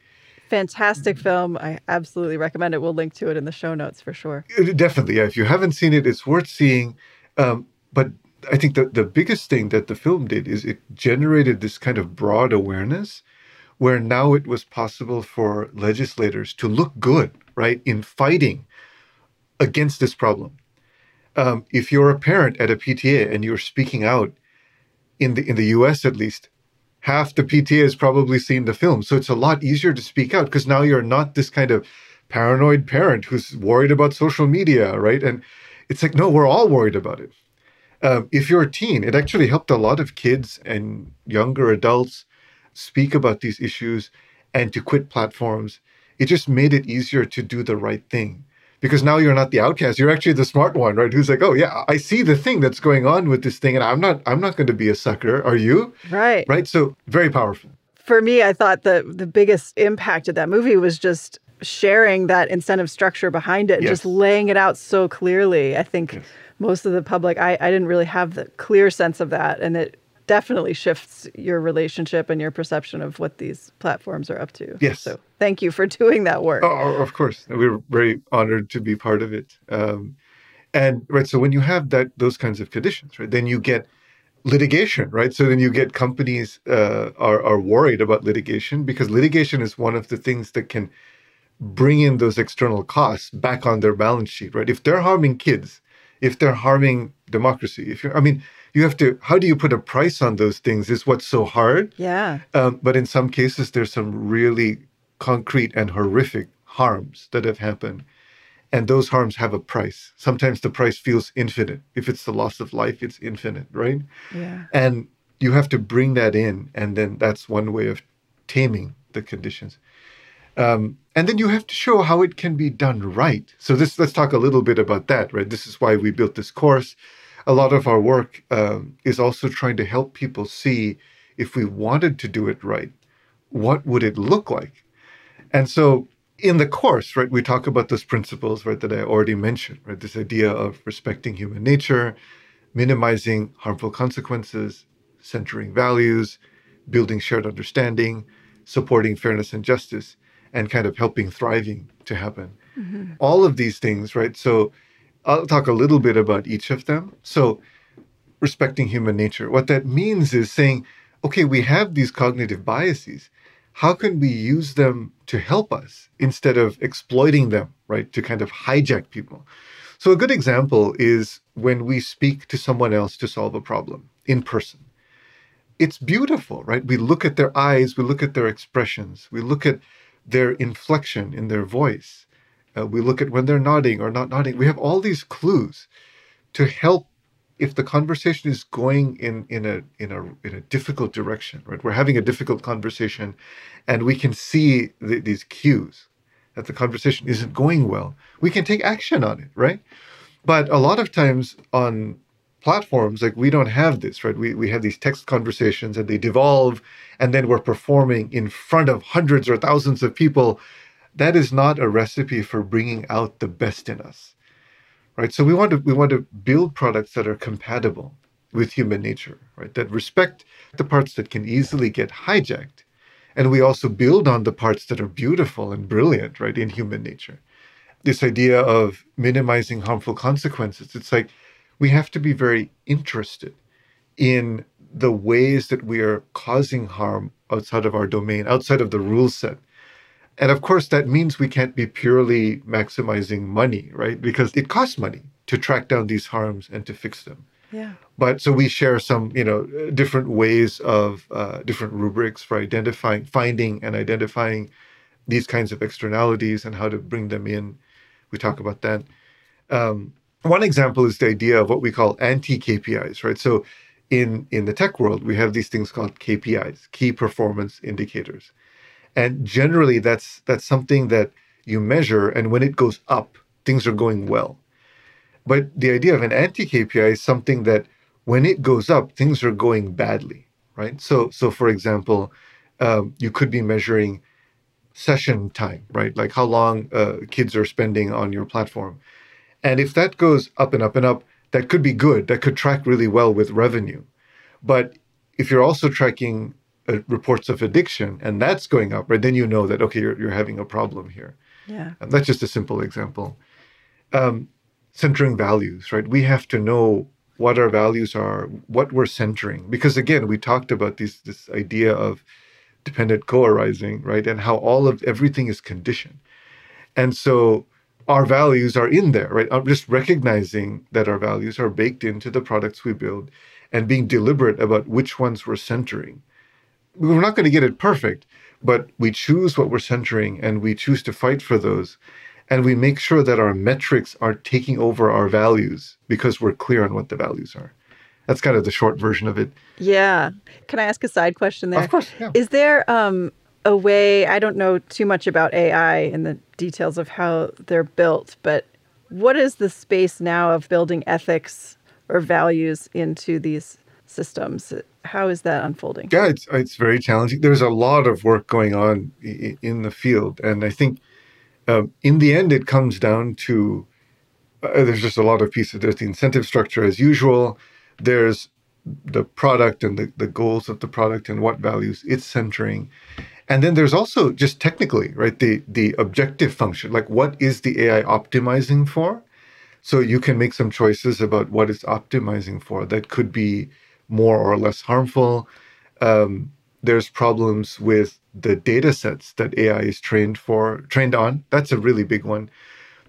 Fantastic film. I absolutely recommend it. We'll link to it in the show notes for sure. Uh, definitely, yeah. If you haven't seen it, it's worth seeing. Um, but I think that the biggest thing that the film did is it generated this kind of broad awareness where now it was possible for legislators to look good, right, in fighting against this problem um, if you're a parent at a PTA and you're speaking out in the in the U.S. at least, half the PTA has probably seen the film, so it's a lot easier to speak out because now you're not this kind of paranoid parent who's worried about social media, right? And it's like, no, we're all worried about it. Um, if you're a teen, it actually helped a lot of kids and younger adults speak about these issues and to quit platforms. It just made it easier to do the right thing because now you're not the outcast you're actually the smart one right? Who's like oh yeah i see the thing that's going on with this thing and i'm not i'm not going to be a sucker. Are you? Right. Right? So very powerful. For me i thought the the biggest impact of that movie was just sharing that incentive structure behind it yes. just laying it out so clearly. I think yes. most of the public I, I didn't really have the clear sense of that and it definitely shifts your relationship and your perception of what these platforms are up to. Yes. So thank you for doing that work. Oh, of course. We're very honored to be part of it. Um, and right, so when you have that those kinds of conditions, right, then you get litigation, right? So then you get companies uh, are are worried about litigation because litigation is one of the things that can bring in those external costs back on their balance sheet, right? If they're harming kids, if they're harming democracy, if you're, I mean, you have to how do you put a price on those things is what's so hard. Yeah. Um, but in some cases there's some really concrete and horrific harms that have happened. And those harms have a price. Sometimes the price feels infinite. If it's the loss of life it's infinite right? Yeah. And you have to bring that in and then that's one way of taming the conditions. Um, and then you have to show how it can be done right. So this let's talk a little bit about that right? This is why we built this course a lot of our work um, is also trying to help people see if we wanted to do it right, what would it look like? And so in the course, right, we talk about those principles, right, that I already mentioned, right? This idea of respecting human nature, minimizing harmful consequences, centering values, building shared understanding, supporting fairness and justice, and kind of helping thriving to happen. Mm-hmm. All of these things, right? So I'll talk a little bit about each of them. So, respecting human nature, what that means is saying, okay, we have these cognitive biases. How can we use them to help us instead of exploiting them, right? To kind of hijack people. So, a good example is when we speak to someone else to solve a problem in person. It's beautiful, right? We look at their eyes, we look at their expressions, we look at their inflection in their voice. Uh, we look at when they're nodding or not nodding. We have all these clues to help if the conversation is going in in a in a in a difficult direction. Right, we're having a difficult conversation, and we can see the, these cues that the conversation isn't going well. We can take action on it, right? But a lot of times on platforms like we don't have this right we, we have these text conversations and they devolve and then we're performing in front of hundreds or thousands of people that is not a recipe for bringing out the best in us. Right? So we want to we want to build products that are compatible with human nature, right? That respect the parts that can easily get hijacked. And we also build on the parts that are beautiful and brilliant, right, in human nature. This idea of minimizing harmful consequences, it's like we have to be very interested in the ways that we are causing harm outside of our domain, outside of the rule set. And of course, that means we can't be purely maximizing money, right? Because it costs money to track down these harms and to fix them. Yeah. But so we share some, you know, different ways of uh, different rubrics for identifying, finding, and identifying these kinds of externalities and how to bring them in. We talk about that. Um, one example is the idea of what we call anti-KPIs, right? So in in the tech world, we have these things called KPIs, key performance indicators, and generally that's that's something that you measure, and when it goes up, things are going well. But the idea of an anti KPI is something that when it goes up, things are going badly, right? So, so for example, um, you could be measuring session time, right? Like how long uh, kids are spending on your platform. And if that goes up and up and up, that could be good. That could track really well with revenue. But if you're also tracking reports of addiction and that's going up, right, then you know that, okay, you're, you're having a problem here. Yeah. And that's just a simple example. Um, centering values, right? We have to know what our values are, what we're centering. Because again, we talked about this this idea of dependent co-arising, right? And how all of everything is conditioned. And so our values are in there, right? I'm just recognizing that our values are baked into the products we build and being deliberate about which ones we're centering. We're not going to get it perfect, but we choose what we're centering and we choose to fight for those and we make sure that our metrics are taking over our values because we're clear on what the values are. That's kind of the short version of it. Yeah. Can I ask a side question there? Of course. Yeah. Is there um, a way? I don't know too much about AI and the details of how they're built, but what is the space now of building ethics or values into these systems? How is that unfolding? Yeah, it's it's very challenging. There's a lot of work going on in the field, and I think um, in the end, it comes down to uh, there's just a lot of pieces. There's the incentive structure as usual. There's the product and the, the goals of the product and what values it's centering. And then there's also just technically, right, the the objective function. Like what is the AI optimizing for? So you can make some choices about what it's optimizing for that could be more or less harmful. Um, there's problems with the data sets that AI is trained for, trained on. That's a really big one,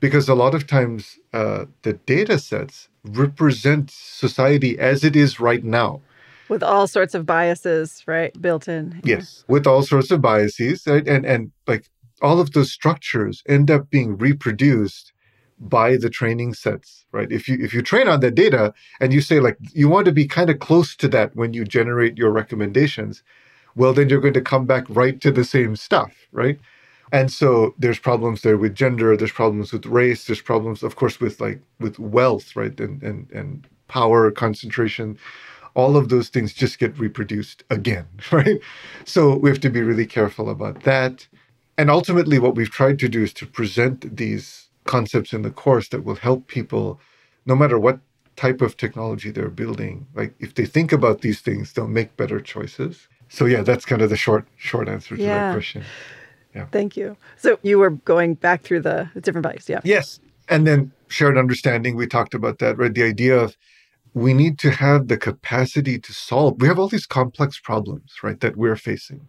because a lot of times uh, the data sets represent society as it is right now. With all sorts of biases, right, built in. Yes, with all sorts of biases, and and, and like all of those structures end up being reproduced by the training sets right if you if you train on that data and you say like you want to be kind of close to that when you generate your recommendations well, then you're going to come back right to the same stuff, right? And so there's problems there with gender, there's problems with race, there's problems, of course, with like with wealth, right? And and and power concentration. All of those things just get reproduced again, right? So we have to be really careful about that. And ultimately, what we've tried to do is to present these concepts in the course that will help people, no matter what type of technology they're building. Like if they think about these things, they'll make better choices so yeah, that's kind of the short short answer to yeah. that question. Yeah. Thank you. So you were going back through the different values, yeah. Yes. And then shared understanding, we talked about that, right? The idea of we need to have the capacity to solve. We have all these complex problems, right, that we're facing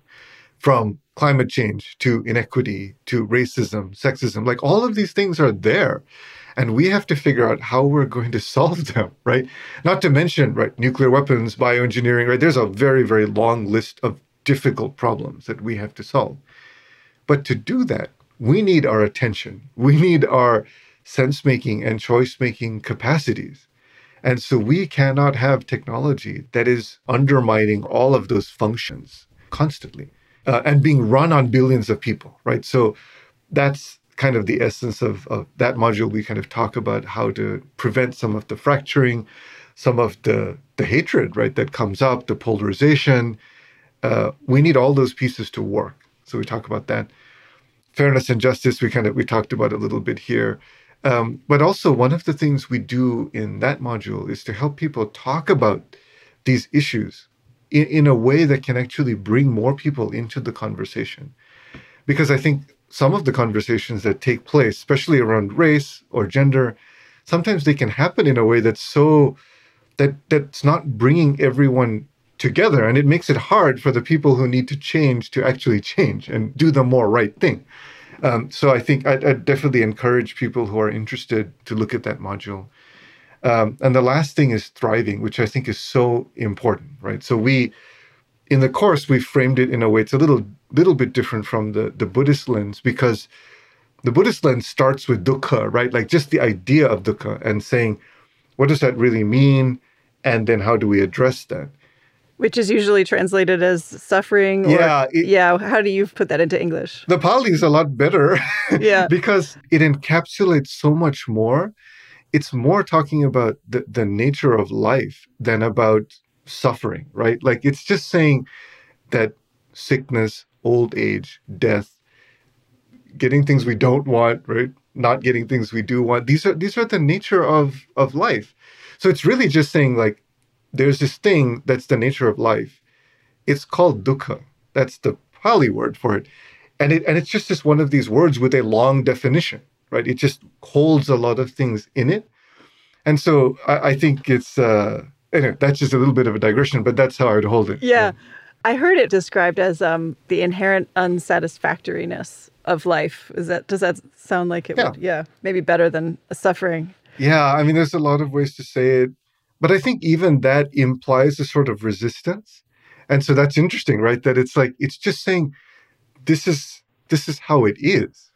from climate change to inequity to racism, sexism. Like all of these things are there and we have to figure out how we're going to solve them, right? Not to mention, right, nuclear weapons, bioengineering, right? There's a very, very long list of difficult problems that we have to solve. But to do that, we need our attention. We need our sense making and choice making capacities. And so we cannot have technology that is undermining all of those functions constantly uh, and being run on billions of people, right? So that's kind of the essence of, of that module. We kind of talk about how to prevent some of the fracturing, some of the, the hatred, right, that comes up, the polarization. Uh, we need all those pieces to work. So we talk about that. fairness and justice, we kind of we talked about a little bit here. Um, but also, one of the things we do in that module is to help people talk about these issues in, in a way that can actually bring more people into the conversation. Because I think some of the conversations that take place, especially around race or gender, sometimes they can happen in a way that's so that that's not bringing everyone together and it makes it hard for the people who need to change to actually change and do the more right thing um, so i think i i definitely encourage people who are interested to look at that module um, and the last thing is thriving which i think is so important right so we in the course we framed it in a way it's a little little bit different from the the buddhist lens because the buddhist lens starts with dukkha right like just the idea of dukkha and saying what does that really mean and then how do we address that which is usually translated as suffering. Or, yeah. It, yeah. How do you put that into English? The Pali is a lot better. yeah. because it encapsulates so much more. It's more talking about the, the nature of life than about suffering, right? Like it's just saying that sickness, old age, death, getting things we don't want, right? Not getting things we do want. These are these are the nature of of life. So it's really just saying like there's this thing that's the nature of life. It's called dukkha. That's the Pali word for it. And it and it's just this one of these words with a long definition, right? It just holds a lot of things in it. And so I, I think it's uh anyway, that's just a little bit of a digression, but that's how I would hold it. Yeah. I heard it described as um, the inherent unsatisfactoriness of life. Is that does that sound like it yeah. would? Yeah, maybe better than suffering. Yeah, I mean, there's a lot of ways to say it. But I think even that implies a sort of resistance. And so that's interesting, right? That it's like it's just saying this is this is how it is.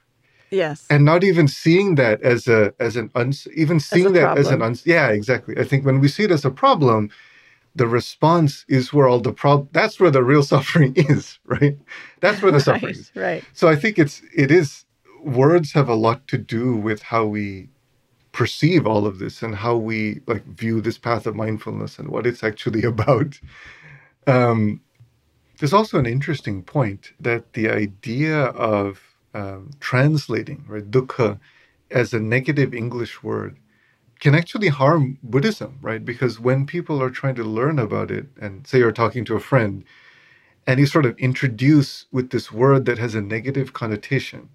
Yes. And not even seeing that as a as an uns even seeing as that problem. as an uns yeah, exactly. I think when we see it as a problem, the response is where all the prob that's where the real suffering is, right? That's where the right, suffering is. Right. So I think it's it is words have a lot to do with how we perceive all of this and how we like view this path of mindfulness and what it's actually about. Um, there's also an interesting point that the idea of um, translating right dukkha as a negative English word can actually harm Buddhism, right? Because when people are trying to learn about it, and say you're talking to a friend, and you sort of introduce with this word that has a negative connotation,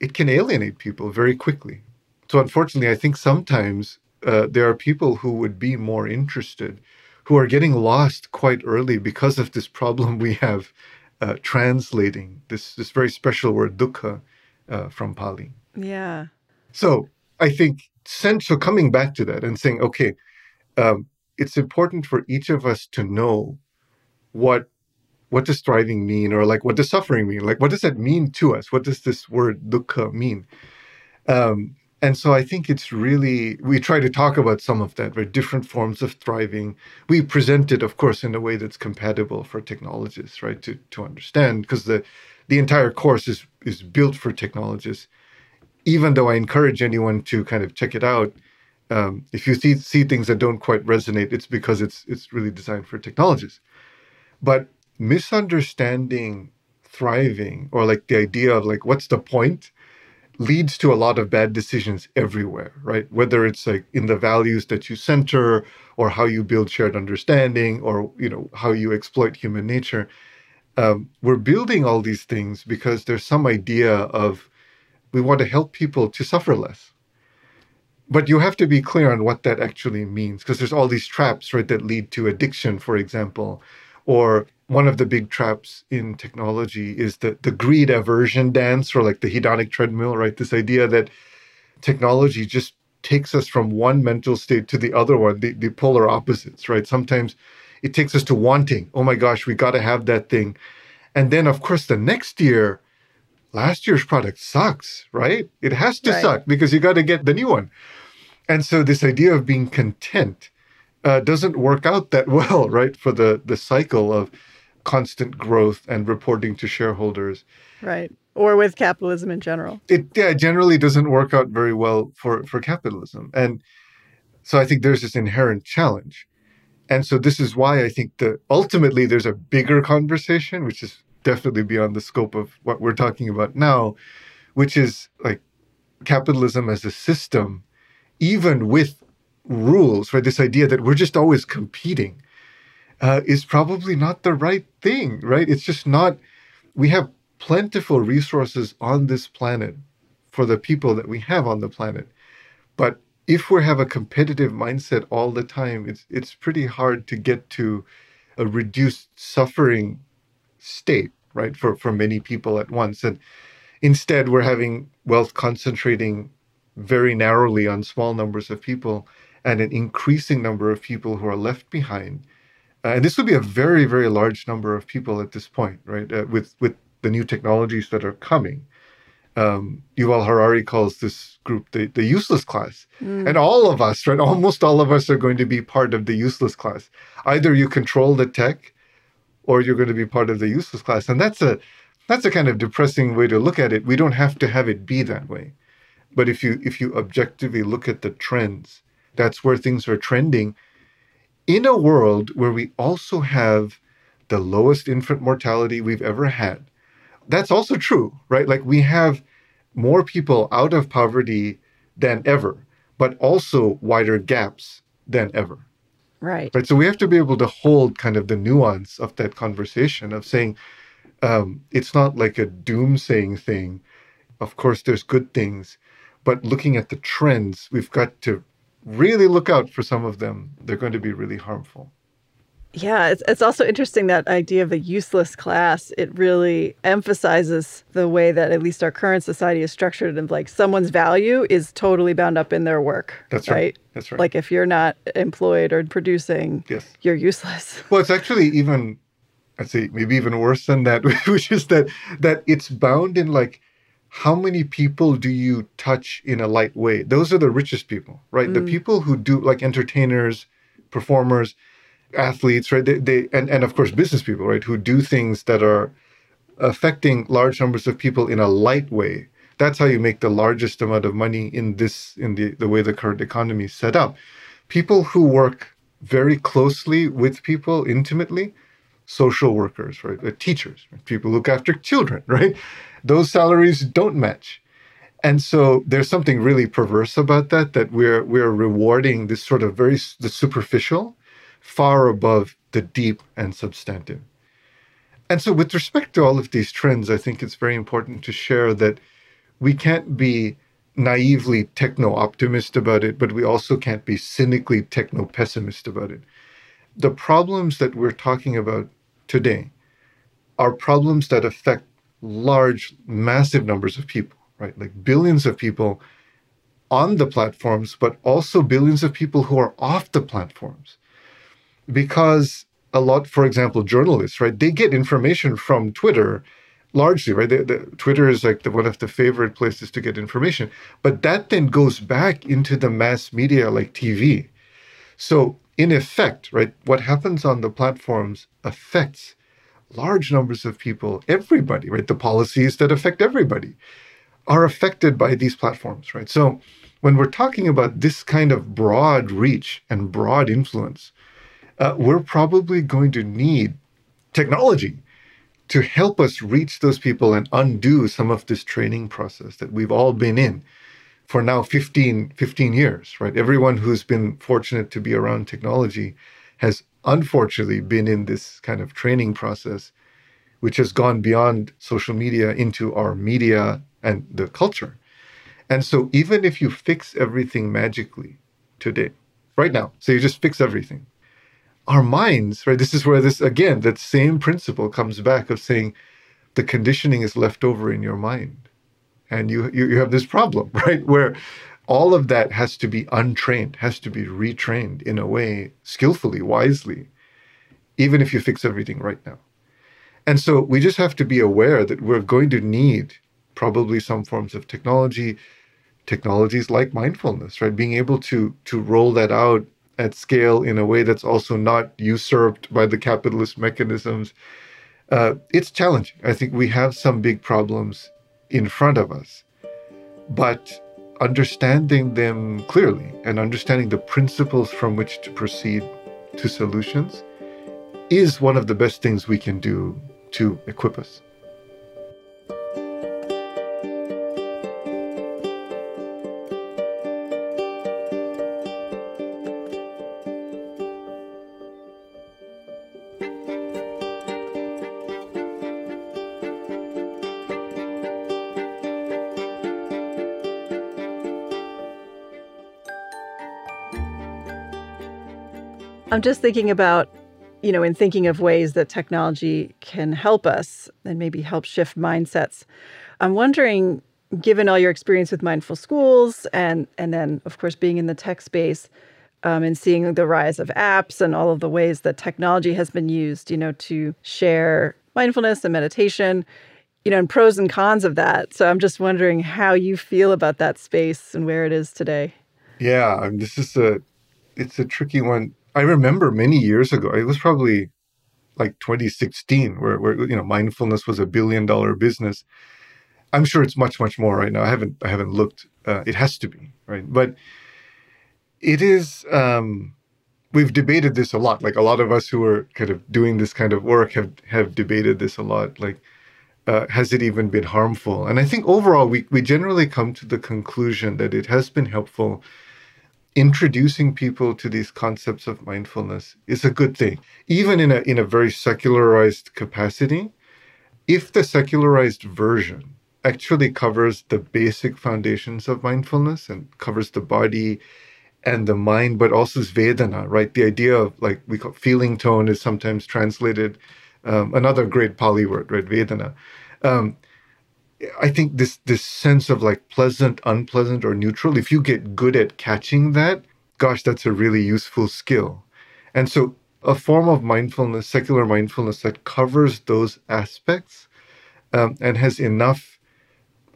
it can alienate people very quickly, so unfortunately, I think sometimes uh, there are people who would be more interested, who are getting lost quite early because of this problem we have uh, translating this this very special word dukkha uh, from Pali. Yeah. So I think so coming back to that and saying, okay, um, it's important for each of us to know what what does thriving mean, or like what does suffering mean? Like what does that mean to us? What does this word dukkha mean? Um, and so I think it's really, we try to talk about some of that, right? Different forms of thriving. We present it, of course, in a way that's compatible for technologists, right? To, to understand, because the, the entire course is, is built for technologists. Even though I encourage anyone to kind of check it out, um, if you see, see things that don't quite resonate, it's because it's, it's really designed for technologists. But misunderstanding thriving or like the idea of like, what's the point? Leads to a lot of bad decisions everywhere, right? Whether it's like in the values that you center or how you build shared understanding or, you know, how you exploit human nature. Um, we're building all these things because there's some idea of we want to help people to suffer less. But you have to be clear on what that actually means because there's all these traps, right, that lead to addiction, for example, or one of the big traps in technology is the, the greed aversion dance or like the hedonic treadmill, right? This idea that technology just takes us from one mental state to the other one, the, the polar opposites, right? Sometimes it takes us to wanting, oh my gosh, we got to have that thing. And then, of course, the next year, last year's product sucks, right? It has to right. suck because you got to get the new one. And so, this idea of being content uh, doesn't work out that well, right? For the the cycle of constant growth and reporting to shareholders. Right. Or with capitalism in general. It yeah, generally doesn't work out very well for, for capitalism. And so I think there's this inherent challenge. And so this is why I think that ultimately there's a bigger conversation, which is definitely beyond the scope of what we're talking about now, which is like capitalism as a system, even with rules, right? This idea that we're just always competing uh, is probably not the right thing, right? It's just not. We have plentiful resources on this planet for the people that we have on the planet. But if we have a competitive mindset all the time, it's it's pretty hard to get to a reduced suffering state, right? For for many people at once. And instead we're having wealth concentrating very narrowly on small numbers of people and an increasing number of people who are left behind. Uh, and this would be a very, very large number of people at this point, right? Uh, with with the new technologies that are coming. Um, Yuval Harari calls this group the, the useless class. Mm. And all of us, right? Almost all of us are going to be part of the useless class. Either you control the tech or you're going to be part of the useless class. And that's a that's a kind of depressing way to look at it. We don't have to have it be that way. But if you if you objectively look at the trends, that's where things are trending in a world where we also have the lowest infant mortality we've ever had. That's also true, right? Like we have more people out of poverty than ever, but also wider gaps than ever. Right. Right. So we have to be able to hold kind of the nuance of that conversation of saying um, it's not like a doomsaying thing. Of course, there's good things, but looking at the trends, we've got to really look out for some of them. They're going to be really harmful. Yeah, it's, it's also interesting that idea of a useless class. It really emphasizes the way that at least our current society is structured and like someone's value is totally bound up in their work. That's right. right. That's right. Like if you're not employed or producing, yes. you're useless. Well, it's actually even I'd say maybe even worse than that, which is that that it's bound in like how many people do you touch in a light way? Those are the richest people, right? Mm. The people who do like entertainers, performers, athletes, right? They, they and, and of course business people, right, who do things that are affecting large numbers of people in a light way. That's how you make the largest amount of money in this in the, the way the current economy is set up. People who work very closely with people intimately, social workers, right? The teachers, right? people look after children, right? Those salaries don't match. And so there's something really perverse about that, that we're we're rewarding this sort of very the superficial far above the deep and substantive. And so, with respect to all of these trends, I think it's very important to share that we can't be naively techno optimist about it, but we also can't be cynically techno pessimist about it. The problems that we're talking about today are problems that affect large, massive numbers of people, right? Like billions of people on the platforms, but also billions of people who are off the platforms because a lot, for example, journalists, right, they get information from Twitter largely, right? The, the, Twitter is like the, one of the favorite places to get information, but that then goes back into the mass media like TV. So, in effect, right, what happens on the platforms affects large numbers of people, everybody, right? The policies that affect everybody are affected by these platforms, right? So, when we're talking about this kind of broad reach and broad influence, uh, we're probably going to need technology to help us reach those people and undo some of this training process that we've all been in for now 15, 15 years, right? Everyone who's been fortunate to be around technology has unfortunately been in this kind of training process, which has gone beyond social media into our media and the culture. And so, even if you fix everything magically today, right now, so you just fix everything, our minds, right? This is where this, again, that same principle comes back of saying the conditioning is left over in your mind. And you, you, you have this problem, right? Where all of that has to be untrained, has to be retrained in a way skillfully, wisely, even if you fix everything right now. And so we just have to be aware that we're going to need probably some forms of technology, technologies like mindfulness, right? Being able to to roll that out at scale in a way that's also not usurped by the capitalist mechanisms. Uh, it's challenging. I think we have some big problems in front of us, but understanding them clearly and understanding the principles from which to proceed to solutions is one of the best things we can do to equip us. I'm just thinking about, you know, in thinking of ways that technology can help us and maybe help shift mindsets. I'm wondering, given all your experience with mindful schools and and then of course being in the tech space um, and seeing the rise of apps and all of the ways that technology has been used, you know, to share mindfulness and meditation, you know, and pros and cons of that. So I'm just wondering how you feel about that space and where it is today. Yeah, this is a it's a tricky one I remember many years ago, it was probably like 2016, where, where you know mindfulness was a billion dollar business. I'm sure it's much, much more right now. I haven't I haven't looked. Uh, it has to be right, but it is. Um, we've debated this a lot. Like a lot of us who are kind of doing this kind of work have have debated this a lot. Like, uh, has it even been harmful? And I think overall, we we generally come to the conclusion that it has been helpful introducing people to these concepts of mindfulness is a good thing, even in a, in a very secularized capacity. If the secularized version actually covers the basic foundations of mindfulness and covers the body and the mind, but also Vedana, right? The idea of like we call feeling tone is sometimes translated um, another great Pali word, right? Vedana. Um, I think this this sense of like pleasant, unpleasant, or neutral, if you get good at catching that, gosh, that's a really useful skill. And so a form of mindfulness, secular mindfulness that covers those aspects um, and has enough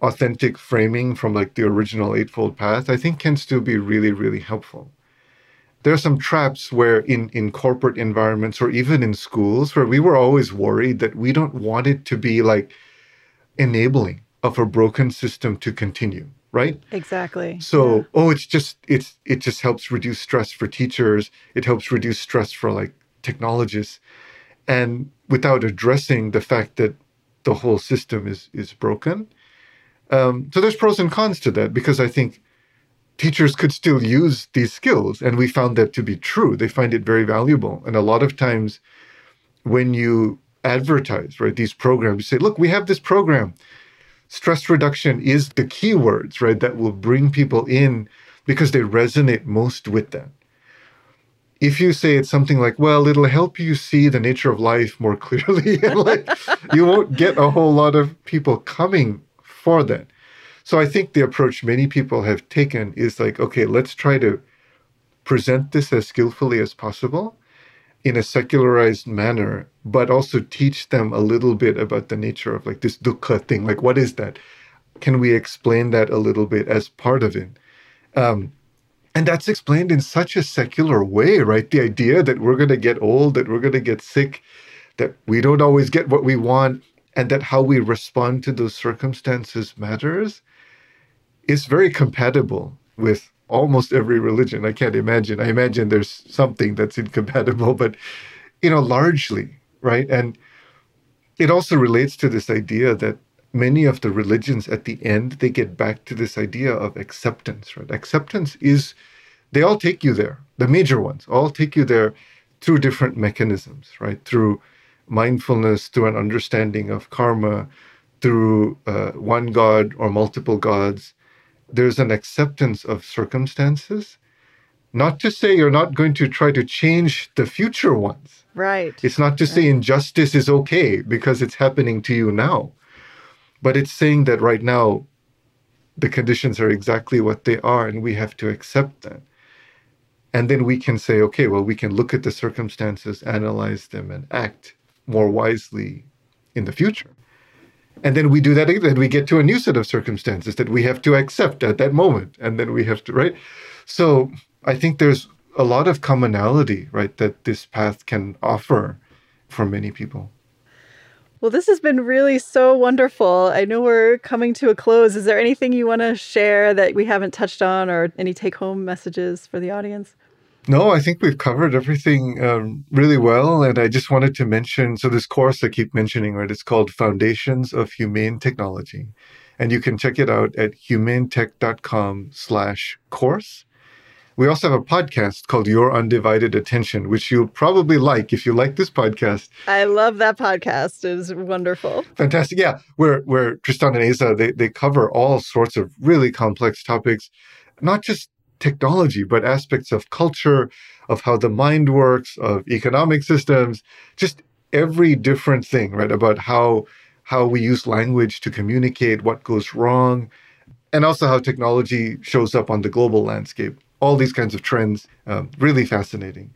authentic framing from like the original Eightfold Path, I think can still be really, really helpful. There are some traps where in, in corporate environments or even in schools where we were always worried that we don't want it to be like enabling of a broken system to continue right? Exactly. So yeah. oh it's just it's it just helps reduce stress for teachers. It helps reduce stress for like technologists. And without addressing the fact that the whole system is is broken um, so there's pros and cons to that because i think teachers could still use these skills and we found that to be true. They find it very valuable. And a lot of times when you advertise, right? These programs, you say, look, we have this program. Stress reduction is the keywords, right? That will bring people in because they resonate most with that. If you say it's something like, well, it'll help you see the nature of life more clearly, like you won't get a whole lot of people coming for that. So I think the approach many people have taken is like, okay, let's try to present this as skillfully as possible in a secularized manner, but also teach them a little bit about the nature of like this dukkha thing. Like, what is that? Can we explain that a little bit as part of it? Um, and that's explained in such a secular way, right? The idea that we're going to get old, that we're going to get sick, that we don't always get what we want, and that how we respond to those circumstances matters is very compatible with almost every religion. I can't imagine. I imagine there's something that's incompatible, but you know, largely, right? And it also relates to this idea that many of the religions at the end they get back to this idea of acceptance, right? Acceptance is they all take you there. The major ones all take you there through different mechanisms, right? Through mindfulness, through an understanding of karma, through uh, one God or multiple gods, there's an acceptance of circumstances. Not to say you're not going to try to change the future ones. Right. It's not to right. say injustice is okay because it's happening to you now. But it's saying that right now the conditions are exactly what they are and we have to accept that. And then we can say, okay, well, we can look at the circumstances, analyze them, and act more wisely in the future. And then we do that again. We get to a new set of circumstances that we have to accept at that moment. And then we have to, right? So I think there's a lot of commonality, right, that this path can offer for many people. Well, this has been really so wonderful. I know we're coming to a close. Is there anything you want to share that we haven't touched on or any take home messages for the audience? No, I think we've covered everything um, really well. And I just wanted to mention so, this course I keep mentioning, right? It's called Foundations of Humane Technology. And you can check it out at humanetech.com slash course. We also have a podcast called Your Undivided Attention, which you'll probably like if you like this podcast. I love that podcast. It is wonderful. Fantastic. Yeah. Where where Tristan and Aza, they, they cover all sorts of really complex topics, not just technology, but aspects of culture, of how the mind works, of economic systems, just every different thing, right? About how how we use language to communicate what goes wrong, and also how technology shows up on the global landscape all these kinds of trends. Um, really fascinating.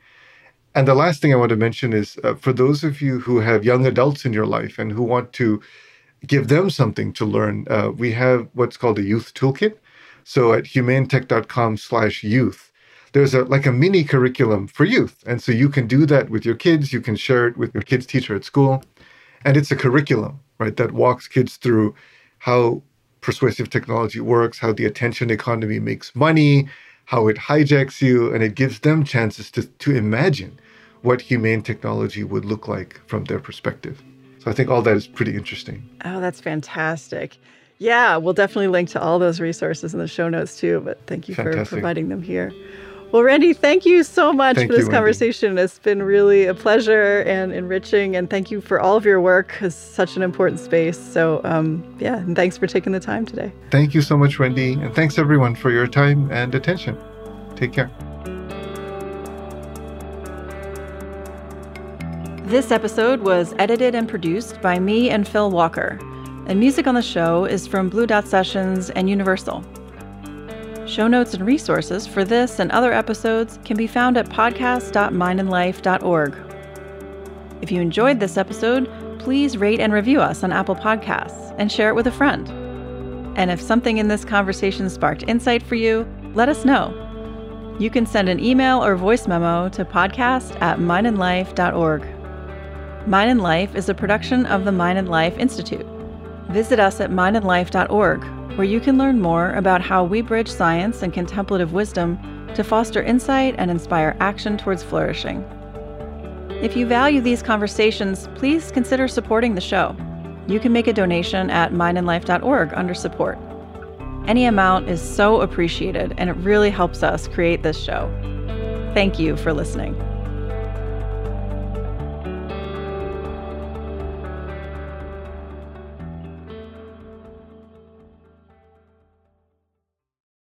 And the last thing I want to mention is uh, for those of you who have young adults in your life and who want to give them something to learn, uh, we have what's called a youth toolkit. So at humanetech.com slash youth, there's a like a mini curriculum for youth. And so you can do that with your kids. You can share it with your kids' teacher at school. And it's a curriculum, right, that walks kids through how persuasive technology works, how the attention economy makes money, how it hijacks you, and it gives them chances to, to imagine what humane technology would look like from their perspective. So I think all that is pretty interesting. Oh, that's fantastic. Yeah, we'll definitely link to all those resources in the show notes too, but thank you Fantastic. for providing them here. Well, Randy, thank you so much thank for this you, conversation. It's been really a pleasure and enriching, and thank you for all of your work. It's such an important space. So, um, yeah, and thanks for taking the time today. Thank you so much, Wendy, and thanks everyone for your time and attention. Take care. This episode was edited and produced by me and Phil Walker, and music on the show is from Blue Dot Sessions and Universal. Show notes and resources for this and other episodes can be found at podcast.mindandlife.org. If you enjoyed this episode, please rate and review us on Apple Podcasts and share it with a friend. And if something in this conversation sparked insight for you, let us know. You can send an email or voice memo to podcast at mindandlife.org. Mind and Life is a production of the Mind and Life Institute. Visit us at mindandlife.org where you can learn more about how we bridge science and contemplative wisdom to foster insight and inspire action towards flourishing. If you value these conversations, please consider supporting the show. You can make a donation at mindandlife.org under support. Any amount is so appreciated and it really helps us create this show. Thank you for listening.